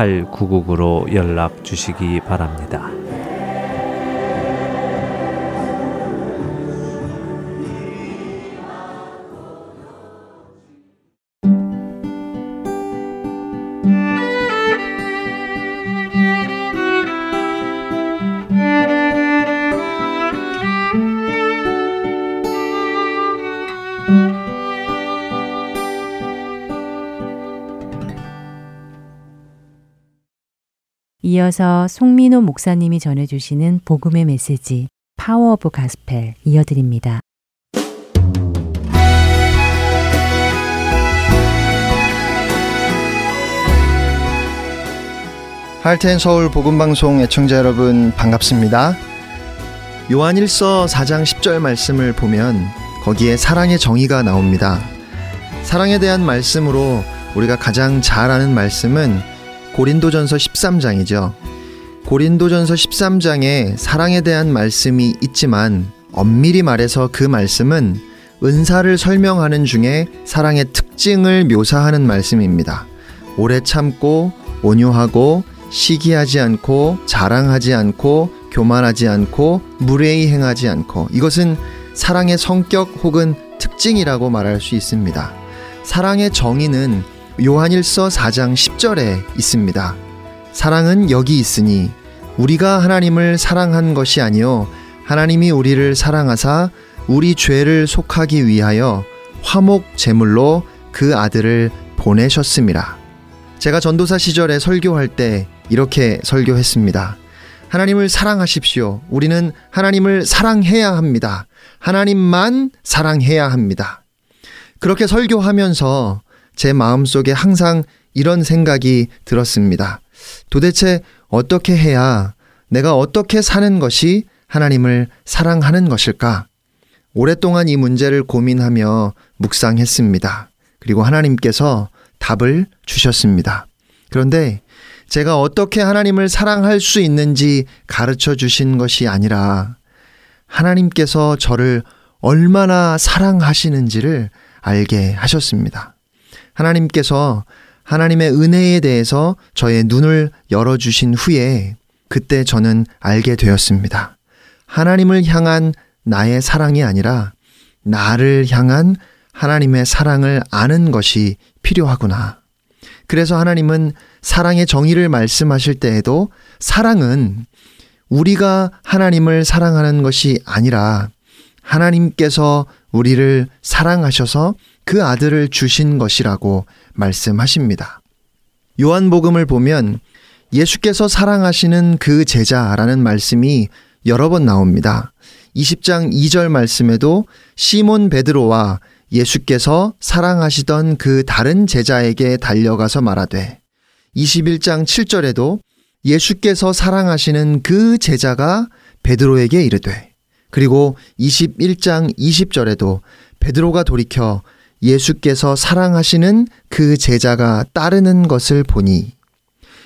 602-866-8999로 연락 주시기 바랍니다. 이어서 송민호 목사님이 전해주시는 복음의 메시지 Power of Gospel 이어드립니다. Heart and Soul 복음방송 애청자 여러분 반갑습니다. 요한일서 4장 10절 말씀을 보면 거기에 사랑의 정의가 나옵니다. 사랑에 대한 말씀으로 우리가 가장 잘 아는 말씀은 고린도전서 13장이죠. 고린도전서 13장에 사랑에 대한 말씀이 있지만 엄밀히 말해서 그 말씀은 은사를 설명하는 중에 사랑의 특징을 묘사하는 말씀입니다. 오래 참고 온유하고 시기하지 않고 자랑하지 않고 교만하지 않고 무례히 행하지 않고 이것은 사랑의 성격 혹은 특징이라고 말할 수 있습니다. 사랑의 정의는 요한일서 4장 10절에 있습니다. 사랑은 여기 있으니 우리가 하나님을 사랑한 것이 아니요 하나님이 우리를 사랑하사 우리 죄를 속하기 위하여 화목 제물로 그 아들을 보내셨습니다. 제가 전도사 시절에 설교할 때 이렇게 설교했습니다. 하나님을 사랑하십시오. 우리는 하나님을 사랑해야 합니다. 하나님만 사랑해야 합니다. 그렇게 설교하면서 제 마음속에 항상 이런 생각이 들었습니다. 도대체 어떻게 해야 내가 어떻게 사는 것이 하나님을 사랑하는 것일까? 오랫동안 이 문제를 고민하며 묵상했습니다. 그리고 하나님께서 답을 주셨습니다. 그런데 제가 어떻게 하나님을 사랑할 수 있는지 가르쳐 주신 것이 아니라 하나님께서 저를 얼마나 사랑하시는지를 알게 하셨습니다. 하나님께서 하나님의 은혜에 대해서 저의 눈을 열어주신 후에 그때 저는 알게 되었습니다. 하나님을 향한 나의 사랑이 아니라 나를 향한 하나님의 사랑을 아는 것이 필요하구나. 그래서 하나님은 사랑의 정의를 말씀하실 때에도 사랑은 우리가 하나님을 사랑하는 것이 아니라 하나님께서 우리를 사랑하셔서 그 아들을 주신 것이라고 말씀하십니다. 요한복음을 보면 예수께서 사랑하시는 그 제자라는 말씀이 여러 번 나옵니다. 20장 2절 말씀에도 시몬 베드로와 예수께서 사랑하시던 그 다른 제자에게 달려가서 말하되 21장 7절에도 예수께서 사랑하시는 그 제자가 베드로에게 이르되 그리고 21장 20절에도 베드로가 돌이켜 예수께서 사랑하시는 그 제자가 따르는 것을 보니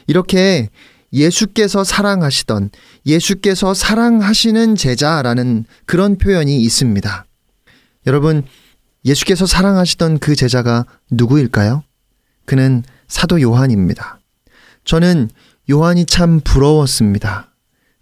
이렇게 예수께서 사랑하시던 예수께서 사랑하시는 제자라는 그런 표현이 있습니다. 여러분, 예수께서 사랑하시던 그 제자가 누구일까요? 그는 사도 요한입니다. 저는 요한이 참 부러웠습니다.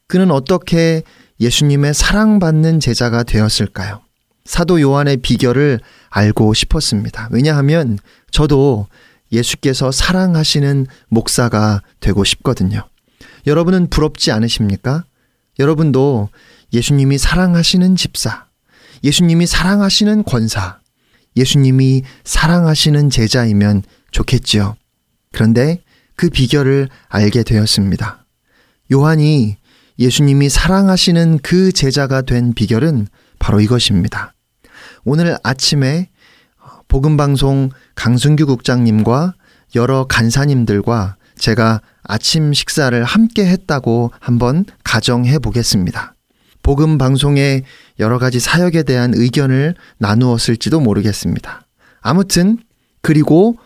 그는 어떻게 예수님의 사랑받는 제자가 되었을까요? 사도 요한의 비결을 알고 싶었습니다. 왜냐하면 저도 예수께서 사랑하시는 목사가 되고 싶거든요. 여러분은 부럽지 않으십니까? 여러분도 예수님이 사랑하시는 집사, 예수님이 사랑하시는 권사, 예수님이 사랑하시는 제자이면 좋겠지요. 그런데 그 비결을 알게 되었습니다. 요한이 예수님이 사랑하시는 그 제자가 된 비결은 바로 이것입니다. 오늘 아침에 복음방송 강순규 국장님과 여러 간사님들과 제가 아침 식사를 함께 했다고 한번 가정해 보겠습니다. 복음 방송의 여러 가지 사역에 대한 의견을 나누었을지도 모르겠습니다. 아무튼 그리고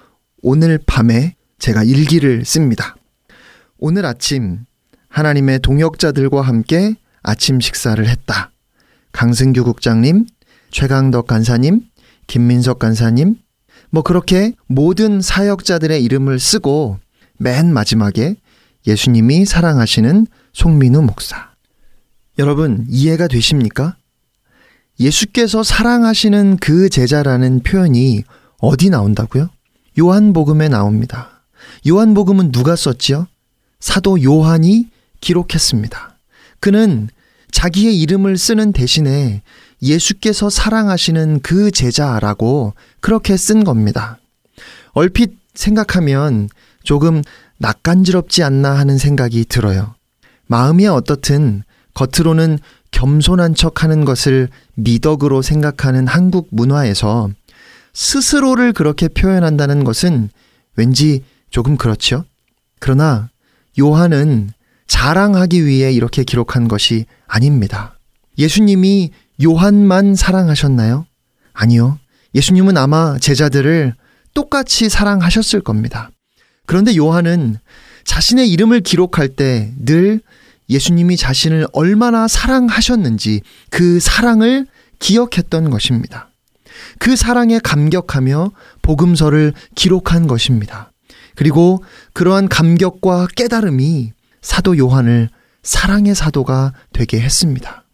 오늘 밤에 제가 일기를 씁니다. 오늘 아침 하나님의 동역자들과 함께 아침 식사를 했다. 강승규 국장님, 최강덕 간사님, 김민석 간사님, 뭐 그렇게 모든 사역자들의 이름을 쓰고 맨 마지막에 예수님이 사랑하시는 송민우 목사. 여러분, 이해가 되십니까? 예수께서 사랑하시는 그 제자라는 표현이 어디 나온다고요? 요한복음에 나옵니다. 요한복음은 누가 썼지요? 사도 요한이 기록했습니다. 그는 자기의 이름을 쓰는 대신에 예수께서 사랑하시는 그 제자라고 그렇게 쓴 겁니다. 얼핏 생각하면 조금 낯간지럽지 않나 하는 생각이 들어요. 마음이 어떻든 겉으로는 겸손한 척 하는 것을 미덕으로 생각하는 한국 문화에서 스스로를 그렇게 표현한다는 것은 왠지 조금 그렇죠. 그러나 요한은 자랑하기 위해 이렇게 기록한 것이 아닙니다. 예수님이 요한만 사랑하셨나요? 아니요. 예수님은 아마 제자들을 똑같이 사랑하셨을 겁니다. 그런데 요한은 자신의 이름을 기록할 때 늘 예수님이 자신을 얼마나 사랑하셨는지 그 사랑을 기억했던 것입니다. 그 사랑에 감격하며 복음서를 기록한 것입니다. 그리고 그러한 감격과 깨달음이 사도 요한을 사랑의 사도가 되게 했습니다.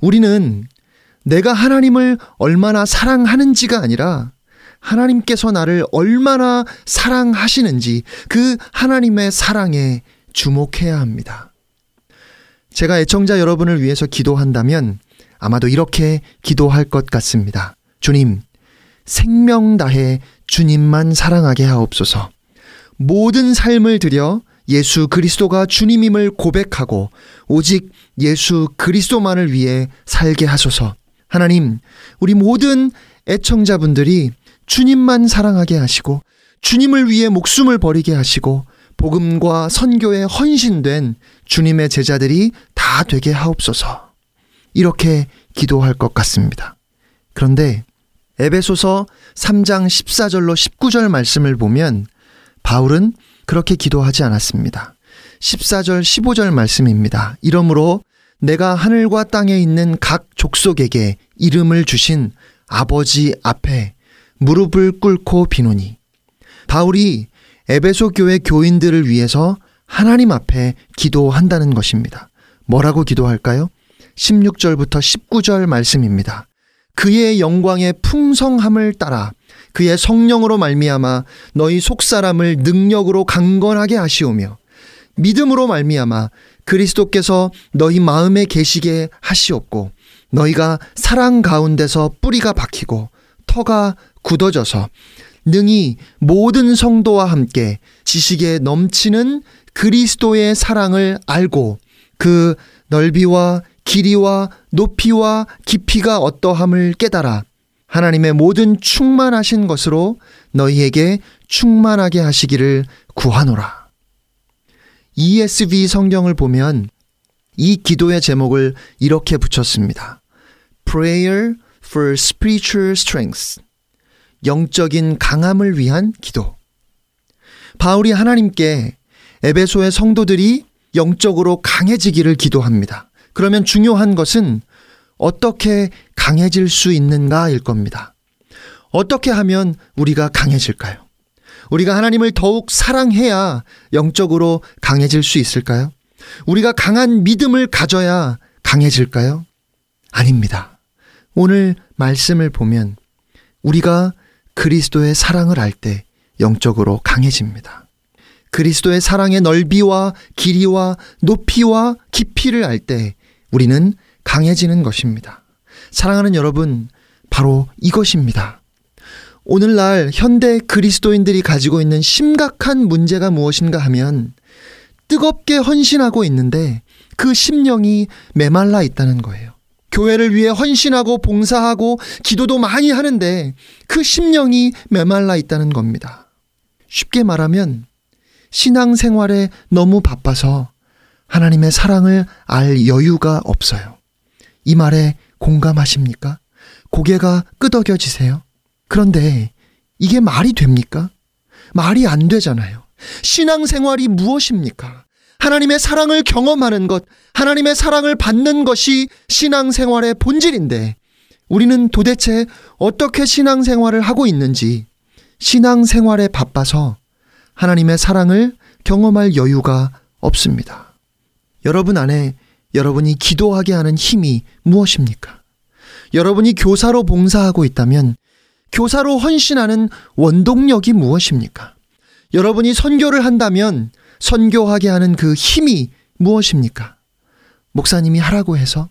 우리는 내가 하나님을 얼마나 사랑하는지가 아니라 하나님께서 나를 얼마나 사랑하시는지 그 하나님의 사랑에 주목해야 합니다. 제가 애청자 여러분을 위해서 기도한다면 아마도 이렇게 기도할 것 같습니다. 주님, 생명 다해 주님만 사랑하게 하옵소서. 모든 삶을 들여 예수 그리스도가 주님임을 고백하고 오직 예수 그리스도만을 위해 살게 하소서. 하나님, 우리 모든 애청자분들이 주님만 사랑하게 하시고 주님을 위해 목숨을 버리게 하시고 복음과 선교에 헌신된 주님의 제자들이 다 되게 하옵소서. 이렇게 기도할 것 같습니다. 그런데 에베소서 3장 14절로 19절 말씀을 보면 바울은 그렇게 기도하지 않았습니다. 14절 15절 말씀입니다. 이러므로 내가 하늘과 땅에 있는 각 족속에게 이름을 주신 아버지 앞에 무릎을 꿇고 비노니 바울이 에베소 교회 교인들을 위해서 하나님 앞에 기도한다는 것입니다. 뭐라고 기도할까요? 16절부터 19절 말씀입니다. 그의 영광의 풍성함을 따라 그의 성령으로 말미암아 너희 속사람을 능력으로 강건하게 하시오며 믿음으로 말미암아 그리스도께서 너희 마음에 계시게 하시옵고 너희가 사랑 가운데서 뿌리가 박히고 터가 굳어져서 능히 모든 성도와 함께 지식에 넘치는 그리스도의 사랑을 알고 그 넓이와 길이와 높이와 깊이가 어떠함을 깨달아 하나님의 모든 충만하신 것으로 너희에게 충만하게 하시기를 구하노라. ESV 성경을 보면 이 기도의 제목을 이렇게 붙였습니다. Prayer for Spiritual Strength. 영적인 강함을 위한 기도. 바울이 하나님께 에베소의 성도들이 영적으로 강해지기를 기도합니다. 그러면 중요한 것은 어떻게 강해질 수 있는가일 겁니다. 어떻게 하면 우리가 강해질까요? 우리가 하나님을 더욱 사랑해야 영적으로 강해질 수 있을까요? 우리가 강한 믿음을 가져야 강해질까요? 아닙니다. 오늘 말씀을 보면 우리가 그리스도의 사랑을 알 때 영적으로 강해집니다. 그리스도의 사랑의 넓이와 길이와 높이와 깊이를 알 때 우리는 강해지는 것입니다. 사랑하는 여러분, 바로 이것입니다. 오늘날 현대 그리스도인들이 가지고 있는 심각한 문제가 무엇인가 하면 뜨겁게 헌신하고 있는데 그 심령이 메말라 있다는 거예요. 교회를 위해 헌신하고 봉사하고 기도도 많이 하는데 그 심령이 메말라 있다는 겁니다. 쉽게 말하면 신앙 생활에 너무 바빠서 하나님의 사랑을 알 여유가 없어요. 이 말에 공감하십니까? 고개가 끄덕여지세요? 그런데 이게 말이 됩니까? 말이 안 되잖아요. 신앙 생활이 무엇입니까? 하나님의 사랑을 경험하는 것, 하나님의 사랑을 받는 것이 신앙 생활의 본질인데, 우리는 도대체 어떻게 신앙 생활을 하고 있는지, 신앙 생활에 바빠서 하나님의 사랑을 경험할 여유가 없습니다. 여러분 안에 여러분이 기도하게 하는 힘이 무엇입니까? 여러분이 교사로 봉사하고 있다면 교사로 헌신하는 원동력이 무엇입니까? 여러분이 선교를 한다면 선교하게 하는 그 힘이 무엇입니까? 목사님이 하라고 해서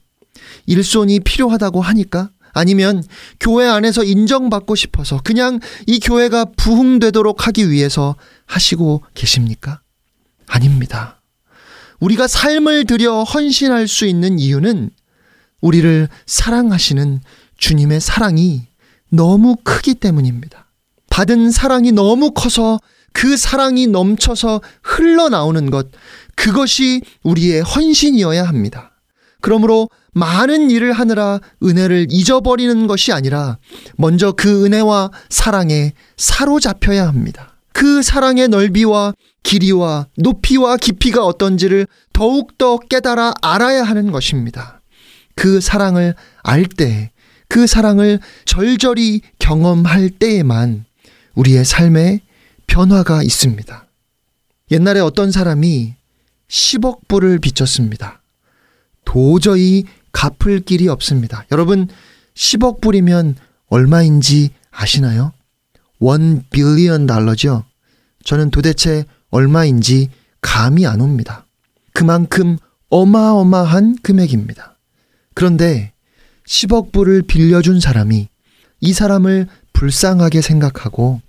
일손이 필요하다고 하니까 아니면 교회 안에서 인정받고 싶어서 그냥 이 교회가 부흥되도록 하기 위해서 하시고 계십니까? 아닙니다. 우리가 삶을 들여 헌신할 수 있는 이유는 우리를 사랑하시는 주님의 사랑이 너무 크기 때문입니다. 받은 사랑이 너무 커서 그 사랑이 넘쳐서 흘러나오는 것, 그것이 우리의 헌신이어야 합니다. 그러므로 많은 일을 하느라 은혜를 잊어버리는 것이 아니라 먼저 그 은혜와 사랑에 사로잡혀야 합니다. 그 사랑의 넓이와 길이와 높이와 깊이가 어떤지를 더욱더 깨달아 알아야 하는 것입니다. 그 사랑을 알 때, 그 사랑을 절절히 경험할 때에만 우리의 삶에 변화가 있습니다. 옛날에 어떤 사람이 10억 불을 빚졌습니다. 도저히 갚을 길이 없습니다. 여러분, 10억 불이면 얼마인지 아시나요? 1 빌리언 달러죠. 저는 도대체 얼마인지 감이 안 옵니다. 그만큼 어마어마한 금액입니다. 그런데 10억 불을 빌려준 사람이 이 사람을 불쌍하게 생각하고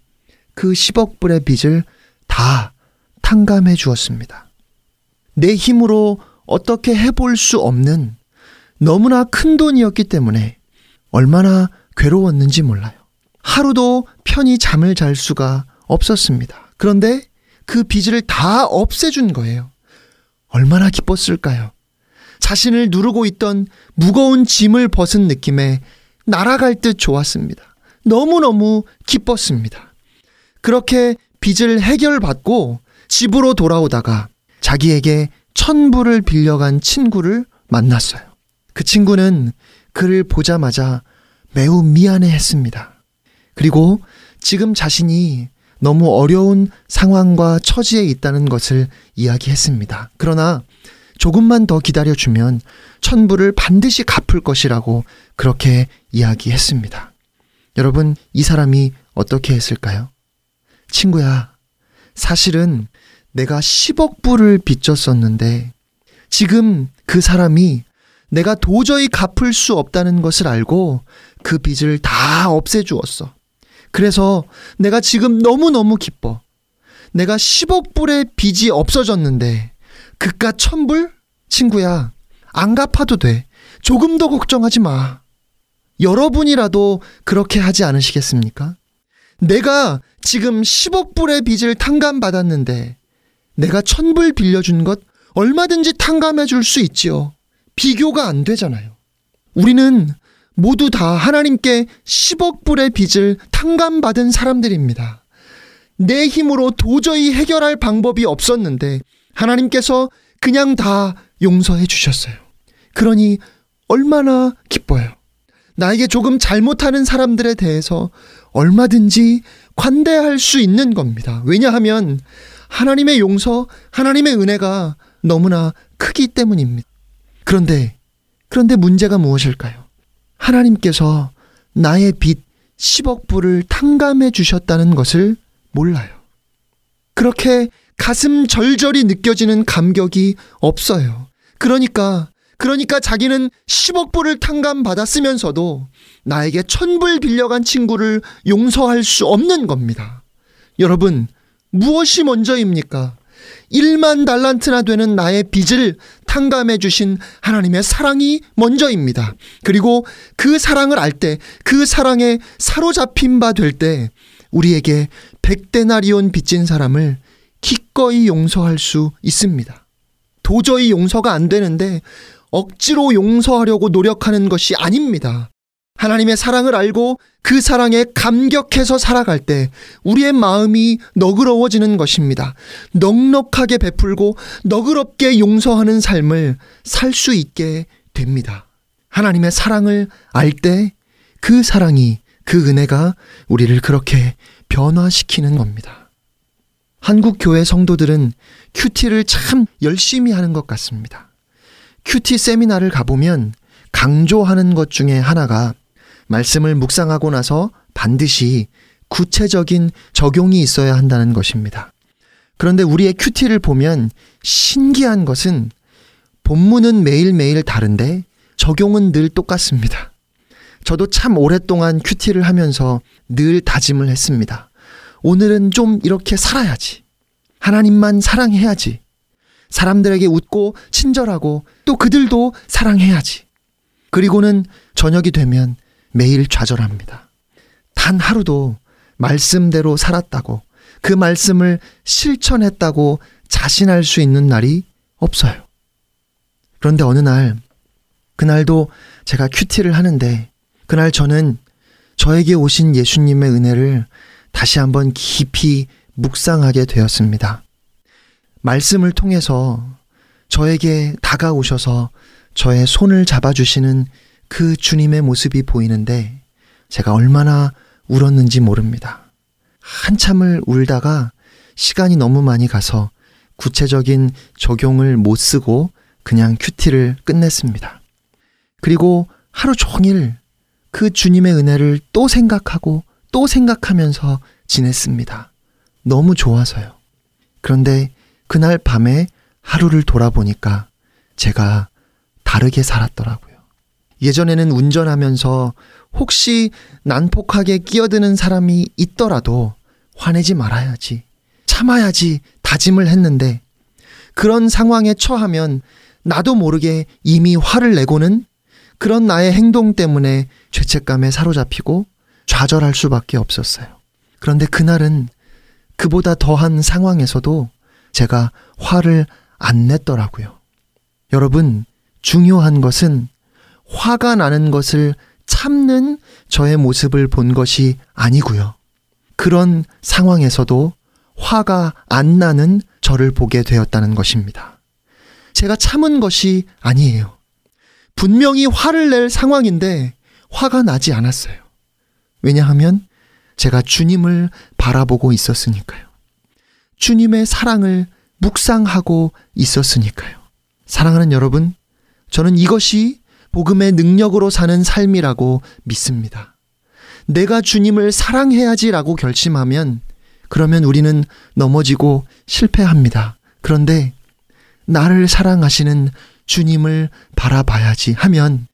그 10억 불의 빚을 다 탕감해 주었습니다. 내 힘으로 어떻게 해볼 수 없는 너무나 큰 돈이었기 때문에 얼마나 괴로웠는지 몰라요. 하루도 편히 잠을 잘 수가 없었습니다. 그런데 그 빚을 다 없애준 거예요. 얼마나 기뻤을까요? 자신을 누르고 있던 무거운 짐을 벗은 느낌에 날아갈 듯 좋았습니다. 너무너무 기뻤습니다. 그렇게 빚을 해결받고 집으로 돌아오다가 자기에게 천불을 빌려간 친구를 만났어요. 그 친구는 그를 보자마자 매우 미안해 했습니다. 그리고 지금 자신이 너무 어려운 상황과 처지에 있다는 것을 이야기했습니다. 그러나 조금만 더 기다려주면 천부를 반드시 갚을 것이라고 그렇게 이야기했습니다. 여러분, 이 사람이 어떻게 했을까요? 친구야, 사실은 내가 10억 불을 빚졌었는데 지금 그 사람이 내가 도저히 갚을 수 없다는 것을 알고 그 빚을 다 없애주었어. 그래서 내가 지금 너무너무 기뻐. 내가 10억 불의 빚이 없어졌는데 그깟 천불? 친구야, 안 갚아도 돼. 조금 더 걱정하지 마. 여러분이라도 그렇게 하지 않으시겠습니까? 내가 지금 10억 불의 빚을 탕감받았는데 내가 천불 빌려준 것 얼마든지 탕감해 줄 수 있지요. 비교가 안 되잖아요. 우리는 모두 다 하나님께 10억 불의 빚을 탕감받은 사람들입니다. 내 힘으로 도저히 해결할 방법이 없었는데 하나님께서 그냥 다 용서해 주셨어요. 그러니 얼마나 기뻐요. 나에게 조금 잘못하는 사람들에 대해서 얼마든지 관대할 수 있는 겁니다. 왜냐하면 하나님의 용서, 하나님의 은혜가 너무나 크기 때문입니다. 그런데, 그런데 문제가 무엇일까요? 하나님께서 나의 빚 10억 불을 탕감해 주셨다는 것을 몰라요. 그렇게 가슴 절절히 느껴지는 감격이 없어요. 그러니까, 그러니까 자기는 10억 불을 탕감받았으면서도 나에게 천불 빌려간 친구를 용서할 수 없는 겁니다. 여러분, 무엇이 먼저입니까? 1만 달란트나 되는 나의 빚을 탕감해 주신 하나님의 사랑이 먼저입니다. 그리고 그 사랑을 알 때, 그 사랑에 사로잡힌 바 될 때, 우리에게 백대나리온 빚진 사람을 기꺼이 용서할 수 있습니다. 도저히 용서가 안 되는데 억지로 용서하려고 노력하는 것이 아닙니다. 하나님의 사랑을 알고 그 사랑에 감격해서 살아갈 때 우리의 마음이 너그러워지는 것입니다. 넉넉하게 베풀고 너그럽게 용서하는 삶을 살 수 있게 됩니다. 하나님의 사랑을 알 때 그 사랑이 그 은혜가 우리를 그렇게 변화시키는 겁니다. 한국 교회 성도들은 큐티를 참 열심히 하는 것 같습니다. 큐티 세미나를 가보면 강조하는 것 중에 하나가 말씀을 묵상하고 나서 반드시 구체적인 적용이 있어야 한다는 것입니다. 그런데 우리의 큐티를 보면 신기한 것은 본문은 매일매일 다른데 적용은 늘 똑같습니다. 저도 참 오랫동안 큐티를 하면서 늘 다짐을 했습니다. 오늘은 좀 이렇게 살아야지. 하나님만 사랑해야지. 사람들에게 웃고 친절하고 또 그들도 사랑해야지. 그리고는 저녁이 되면 매일 좌절합니다. 단 하루도 말씀대로 살았다고 그 말씀을 실천했다고 자신할 수 있는 날이 없어요. 그런데 어느 날, 그날도 제가 큐티를 하는데, 그날 저는 저에게 오신 예수님의 은혜를 다시 한번 깊이 묵상하게 되었습니다. 말씀을 통해서 저에게 다가오셔서 저의 손을 잡아주시는 그 주님의 모습이 보이는데 제가 얼마나 울었는지 모릅니다. 한참을 울다가 시간이 너무 많이 가서 구체적인 적용을 못 쓰고 그냥 큐티를 끝냈습니다. 그리고 하루 종일 그 주님의 은혜를 또 생각하고 또 생각하면서 지냈습니다. 너무 좋아서요. 그런데 그날 밤에 하루를 돌아보니까 제가 다르게 살았더라고요. 예전에는 운전하면서 혹시 난폭하게 끼어드는 사람이 있더라도 화내지 말아야지. 참아야지 다짐을 했는데 그런 상황에 처하면 나도 모르게 이미 화를 내고는 그런 나의 행동 때문에 죄책감에 사로잡히고 좌절할 수밖에 없었어요. 그런데 그날은 그보다 더한 상황에서도 제가 화를 안 냈더라고요. 여러분, 중요한 것은 화가 나는 것을 참는 저의 모습을 본 것이 아니고요. 그런 상황에서도 화가 안 나는 저를 보게 되었다는 것입니다. 제가 참은 것이 아니에요. 분명히 화를 낼 상황인데 화가 나지 않았어요. 왜냐하면 제가 주님을 바라보고 있었으니까요. 주님의 사랑을 묵상하고 있었으니까요. 사랑하는 여러분, 저는 이것이 복음의 능력으로 사는 삶이라고 믿습니다. 내가 주님을 사랑해야지라고 결심하면 그러면 우리는 넘어지고 실패합니다. 그런데 나를 사랑하시는 주님을 바라봐야지 하면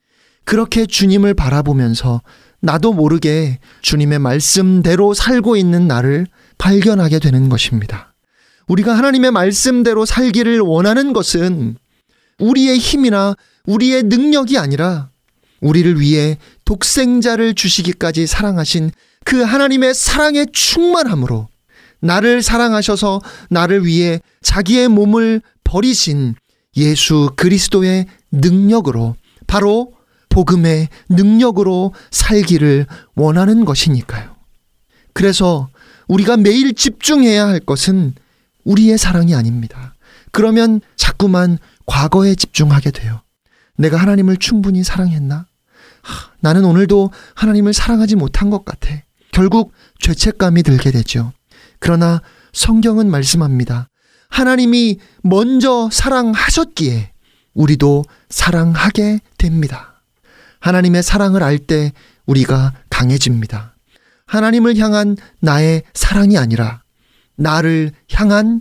그렇게 주님을 바라보면서 나도 모르게 주님의 말씀대로 살고 있는 나를 발견하게 되는 것입니다. 우리가 하나님의 말씀대로 살기를 원하는 것은 우리의 힘이나 우리의 능력이 아니라 우리를 위해 독생자를 주시기까지 사랑하신 그 하나님의 사랑의 충만함으로 나를 사랑하셔서 나를 위해 자기의 몸을 버리신 예수 그리스도의 능력으로 바로 복음의 능력으로 살기를 원하는 것이니까요. 그래서 우리가 매일 집중해야 할 것은 우리의 사랑이 아닙니다. 그러면 자꾸만 과거에 집중하게 돼요. 내가 하나님을 충분히 사랑했나? 하, 나는 오늘도 하나님을 사랑하지 못한 것 같아. 결국 죄책감이 들게 되죠. 그러나 성경은 말씀합니다. 하나님이 먼저 사랑하셨기에 우리도 사랑하게 됩니다. 하나님의 사랑을 알 때 우리가 강해집니다. 하나님을 향한 나의 사랑이 아니라 나를 향한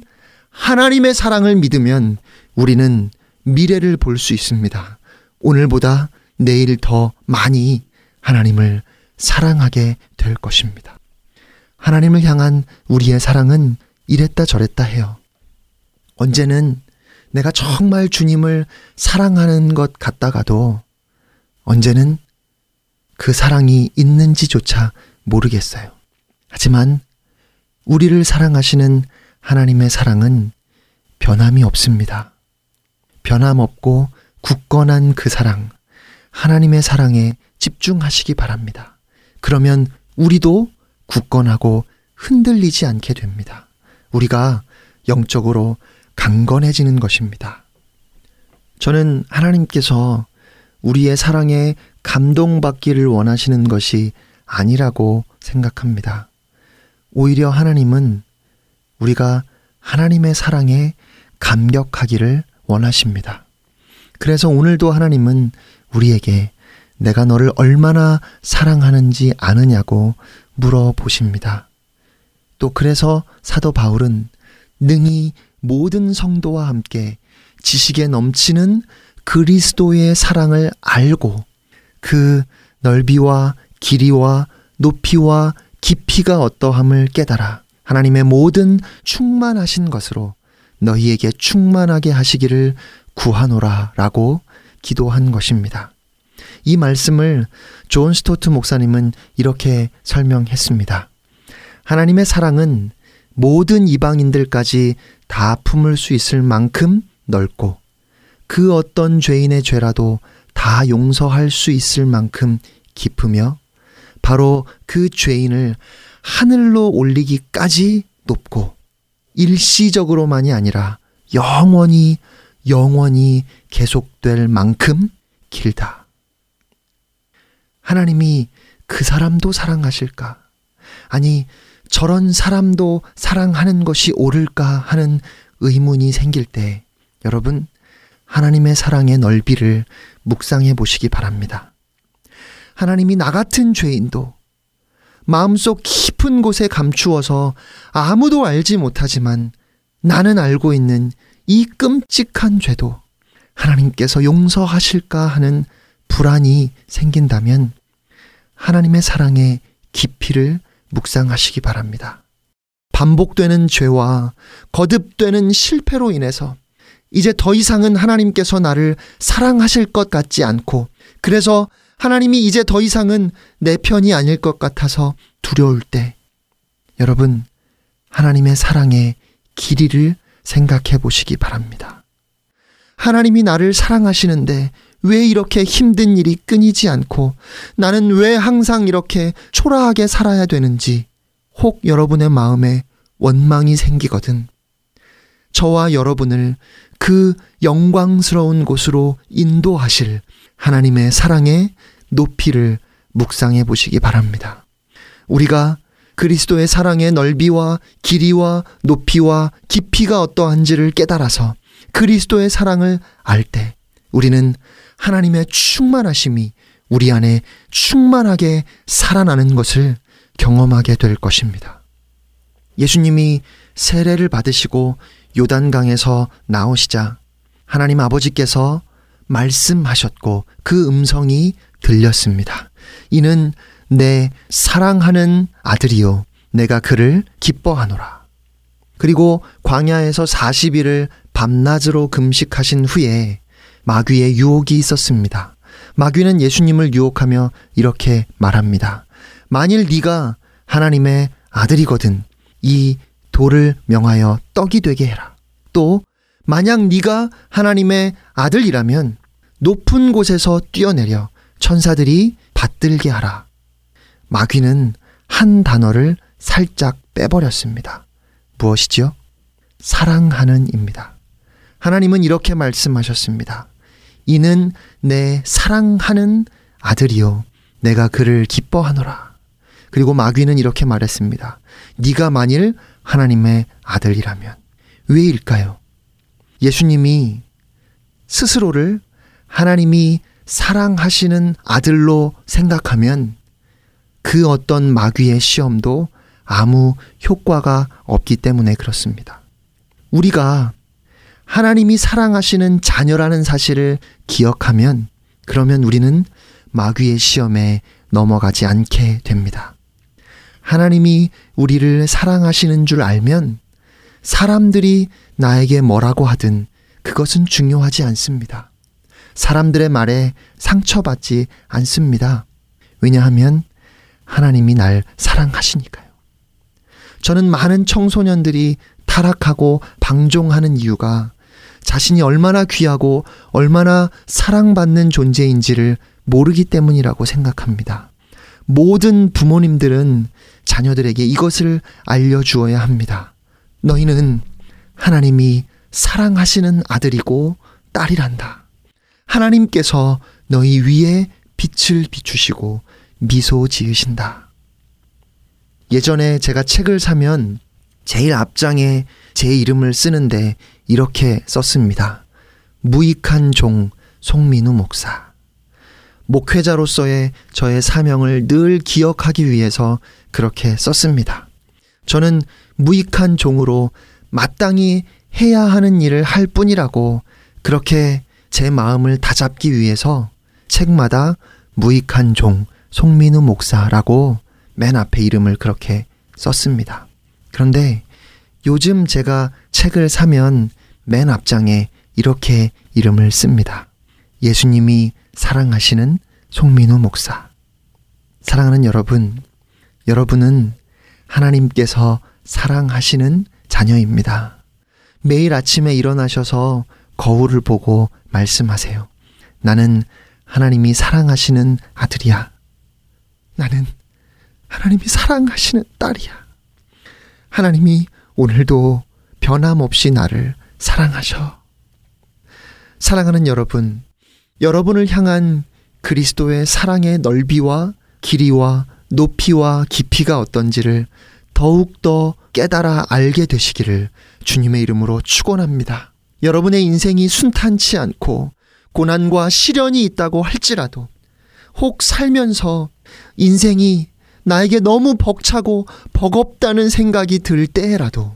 하나님의 사랑을 믿으면 우리는 미래를 볼 수 있습니다. 오늘보다 내일 더 많이 하나님을 사랑하게 될 것입니다. 하나님을 향한 우리의 사랑은 이랬다 저랬다 해요. 언제는 내가 정말 주님을 사랑하는 것 같다가도 언제는 그 사랑이 있는지조차 모르겠어요. 하지만 우리를 사랑하시는 하나님의 사랑은 변함이 없습니다. 변함없고 굳건한 그 사랑, 하나님의 사랑에 집중하시기 바랍니다. 그러면 우리도 굳건하고 흔들리지 않게 됩니다. 우리가 영적으로 강건해지는 것입니다. 저는 하나님께서 우리의 사랑에 감동받기를 원하시는 것이 아니라고 생각합니다. 오히려 하나님은 우리가 하나님의 사랑에 감격하기를 원하십니다. 그래서 오늘도 하나님은 우리에게 내가 너를 얼마나 사랑하는지 아느냐고 물어보십니다. 또 그래서 사도 바울은 능히 모든 성도와 함께 지식에 넘치는 그리스도의 사랑을 알고 그 넓이와 길이와 높이와 깊이가 어떠함을 깨달아 하나님의 모든 충만하신 것으로 너희에게 충만하게 하시기를 구하노라 라고 기도한 것입니다. 이 말씀을 존 스토트 목사님은 이렇게 설명했습니다. 하나님의 사랑은 모든 이방인들까지 다 품을 수 있을 만큼 넓고 그 어떤 죄인의 죄라도 다 용서할 수 있을 만큼 깊으며 바로 그 죄인을 하늘로 올리기까지 높고 일시적으로만이 아니라 영원히 영원히 계속될 만큼 길다. 하나님이 그 사람도 사랑하실까? 아니, 저런 사람도 사랑하는 것이 옳을까 하는 의문이 생길 때 여러분, 하나님의 사랑의 넓이를 묵상해 보시기 바랍니다. 하나님이 나 같은 죄인도 마음속 깊은 곳에 감추어서 아무도 알지 못하지만 나는 알고 있는 이 끔찍한 죄도 하나님께서 용서하실까 하는 불안이 생긴다면 하나님의 사랑의 깊이를 묵상하시기 바랍니다. 반복되는 죄와 거듭되는 실패로 인해서 이제 더 이상은 하나님께서 나를 사랑하실 것 같지 않고 그래서 하나님이 이제 더 이상은 내 편이 아닐 것 같아서 두려울 때 여러분 하나님의 사랑의 길이를 생각해 보시기 바랍니다. 하나님이 나를 사랑하시는데 왜 이렇게 힘든 일이 끊이지 않고 나는 왜 항상 이렇게 초라하게 살아야 되는지 혹 여러분의 마음에 원망이 생기거든 저와 여러분을 그 영광스러운 곳으로 인도하실 하나님의 사랑의 높이를 묵상해 보시기 바랍니다. 우리가 그리스도의 사랑의 넓이와 길이와 높이와 깊이가 어떠한지를 깨달아서 그리스도의 사랑을 알 때 우리는 하나님의 충만하심이 우리 안에 충만하게 살아나는 것을 경험하게 될 것입니다. 예수님이 세례를 받으시고 요단강에서 나오시자 하나님 아버지께서 말씀하셨고 그 음성이 들렸습니다. 이는 내 사랑하는 아들이요. 내가 그를 기뻐하노라. 그리고 광야에서 40일을 밤낮으로 금식하신 후에 마귀의 유혹이 있었습니다. 마귀는 예수님을 유혹하며 이렇게 말합니다. 만일 네가 하나님의 아들이거든 이 돌을 명하여 떡이 되게 해라. 또 만약 네가 하나님의 아들이라면 높은 곳에서 뛰어내려 천사들이 받들게 하라. 마귀는 한 단어를 살짝 빼버렸습니다. 무엇이지요? 사랑하는입니다. 하나님은 이렇게 말씀하셨습니다. 이는 내 사랑하는 아들이요. 내가 그를 기뻐하노라. 그리고 마귀는 이렇게 말했습니다. 네가 만일 하나님의 아들이라면 왜일까요? 예수님이 스스로를 하나님이 사랑하시는 아들로 생각하면 그 어떤 마귀의 시험도 아무 효과가 없기 때문에 그렇습니다. 우리가 하나님이 사랑하시는 자녀라는 사실을 기억하면 그러면 우리는 마귀의 시험에 넘어가지 않게 됩니다. 하나님이 우리를 사랑하시는 줄 알면 사람들이 나에게 뭐라고 하든 그것은 중요하지 않습니다. 사람들의 말에 상처받지 않습니다. 왜냐하면 하나님이 날 사랑하시니까요. 저는 많은 청소년들이 타락하고 방종하는 이유가 자신이 얼마나 귀하고 얼마나 사랑받는 존재인지를 모르기 때문이라고 생각합니다. 모든 부모님들은 자녀들에게 이것을 알려주어야 합니다. 너희는 하나님이 사랑하시는 아들이고 딸이란다. 하나님께서 너희 위에 빛을 비추시고 미소 지으신다. 예전에 제가 책을 사면 제일 앞장에 제 이름을 쓰는데 이렇게 썼습니다. 무익한 종 송민우 목사. 목회자로서의 저의 사명을 늘 기억하기 위해서 그렇게 썼습니다. 저는 무익한 종으로 마땅히 해야 하는 일을 할 뿐이라고 그렇게 제 마음을 다잡기 위해서 책마다 무익한 종 송민우 목사라고 맨 앞에 이름을 그렇게 썼습니다. 그런데 요즘 제가 책을 사면 맨 앞장에 이렇게 이름을 씁니다. 예수님이 사랑하시는 송민우 목사. 사랑하는 여러분, 여러분은 하나님께서 사랑하시는 자녀입니다. 매일 아침에 일어나셔서 거울을 보고 말씀하세요. 나는 하나님이 사랑하시는 아들이야. 나는 하나님이 사랑하시는 딸이야. 하나님이 오늘도 변함없이 나를 사랑하셔. 사랑하는 여러분, 여러분을 향한 그리스도의 사랑의 넓이와 길이와 높이와 깊이가 어떤지를 더욱더 깨달아 알게 되시기를 주님의 이름으로 축원합니다. 여러분의 인생이 순탄치 않고 고난과 시련이 있다고 할지라도 혹 살면서 인생이 나에게 너무 벅차고 버겁다는 생각이 들 때라도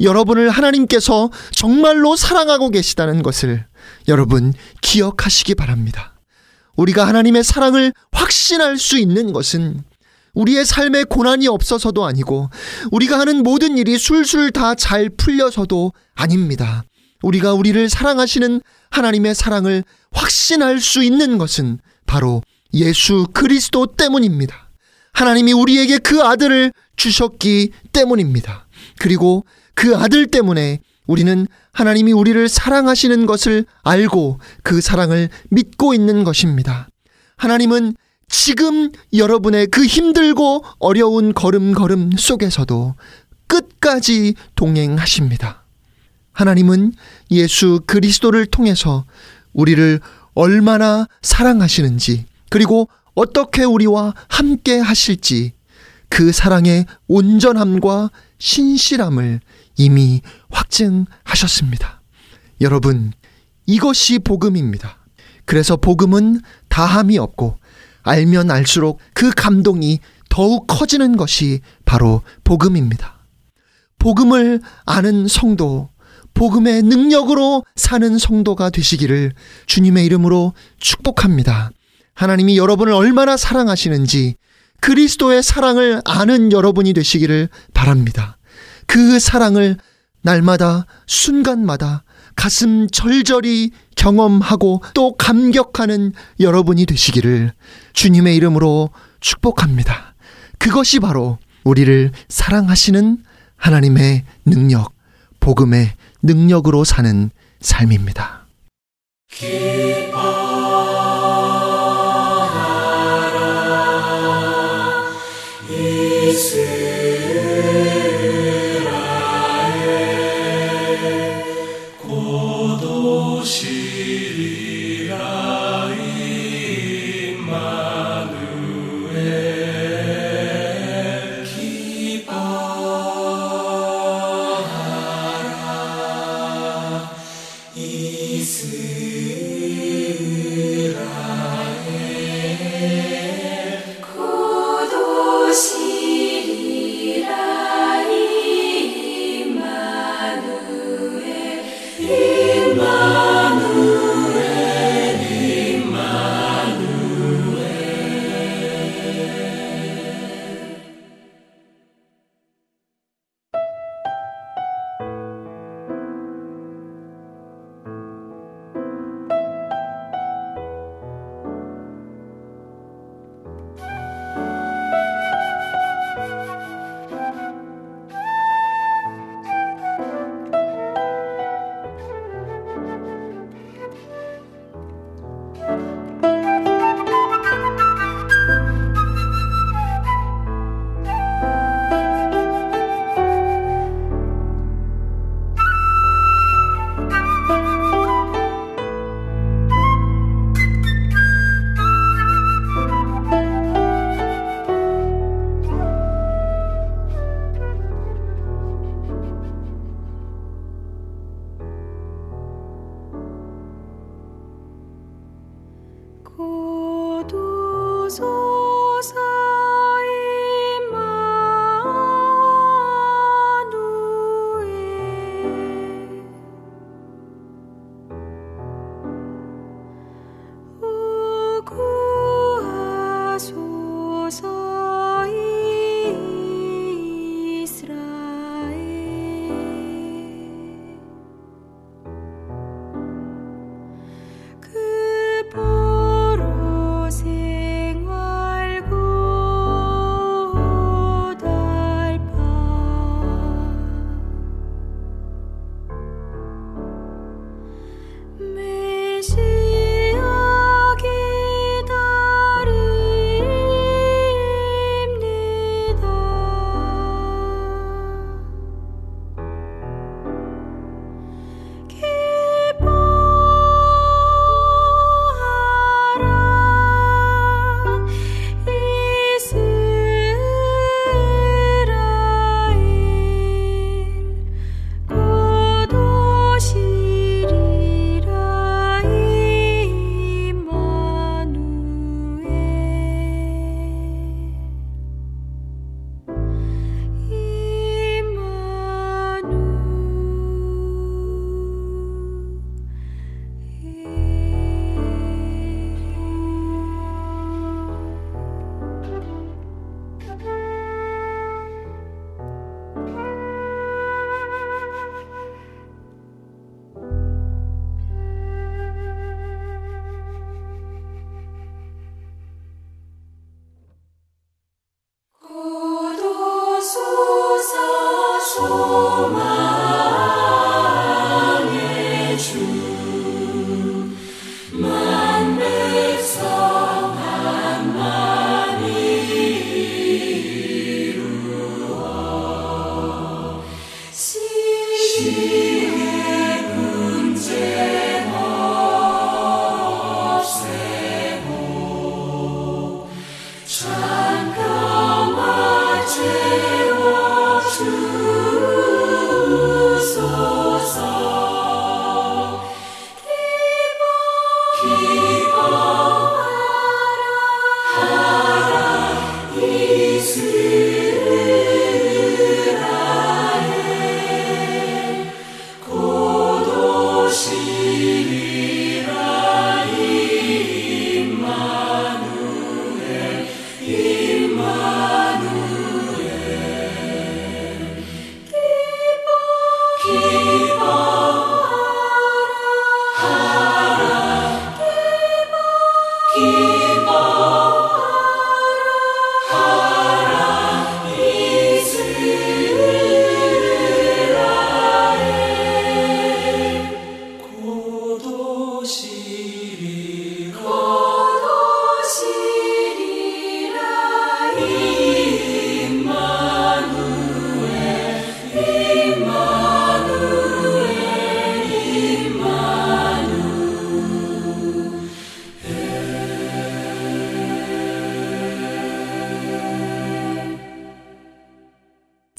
여러분을 하나님께서 정말로 사랑하고 계시다는 것을 여러분 기억하시기 바랍니다. 우리가 하나님의 사랑을 확신할 수 있는 것은 우리의 삶에 고난이 없어서도 아니고 우리가 하는 모든 일이 술술 다 잘 풀려서도 아닙니다. 우리가 우리를 사랑하시는 하나님의 사랑을 확신할 수 있는 것은 바로 예수 그리스도 때문입니다. 하나님이 우리에게 그 아들을 주셨기 때문입니다. 그리고 그 아들 때문에 우리는 하나님이 우리를 사랑하시는 것을 알고 그 사랑을 믿고 있는 것입니다. 하나님은 지금 여러분의 그 힘들고 어려운 걸음걸음 속에서도 끝까지 동행하십니다. 하나님은 예수 그리스도를 통해서 우리를 얼마나 사랑하시는지 그리고 어떻게 우리와 함께 하실지 그 사랑의 온전함과 신실함을 이미 확증하셨습니다. 여러분, 이것이 복음입니다. 그래서 복음은 다함이 없고 알면 알수록 그 감동이 더욱 커지는 것이 바로 복음입니다. 복음을 아는 성도, 복음의 능력으로 사는 성도가 되시기를 주님의 이름으로 축복합니다. 하나님이 여러분을 얼마나 사랑하시는지 그리스도의 사랑을 아는 여러분이 되시기를 바랍니다. 그 사랑을 날마다 순간마다 가슴 절절히 경험하고 또 감격하는 여러분이 되시기를 주님의 이름으로 축복합니다. 그것이 바로 우리를 사랑하시는 하나님의 능력, 복음의 능력으로 사는 삶입니다.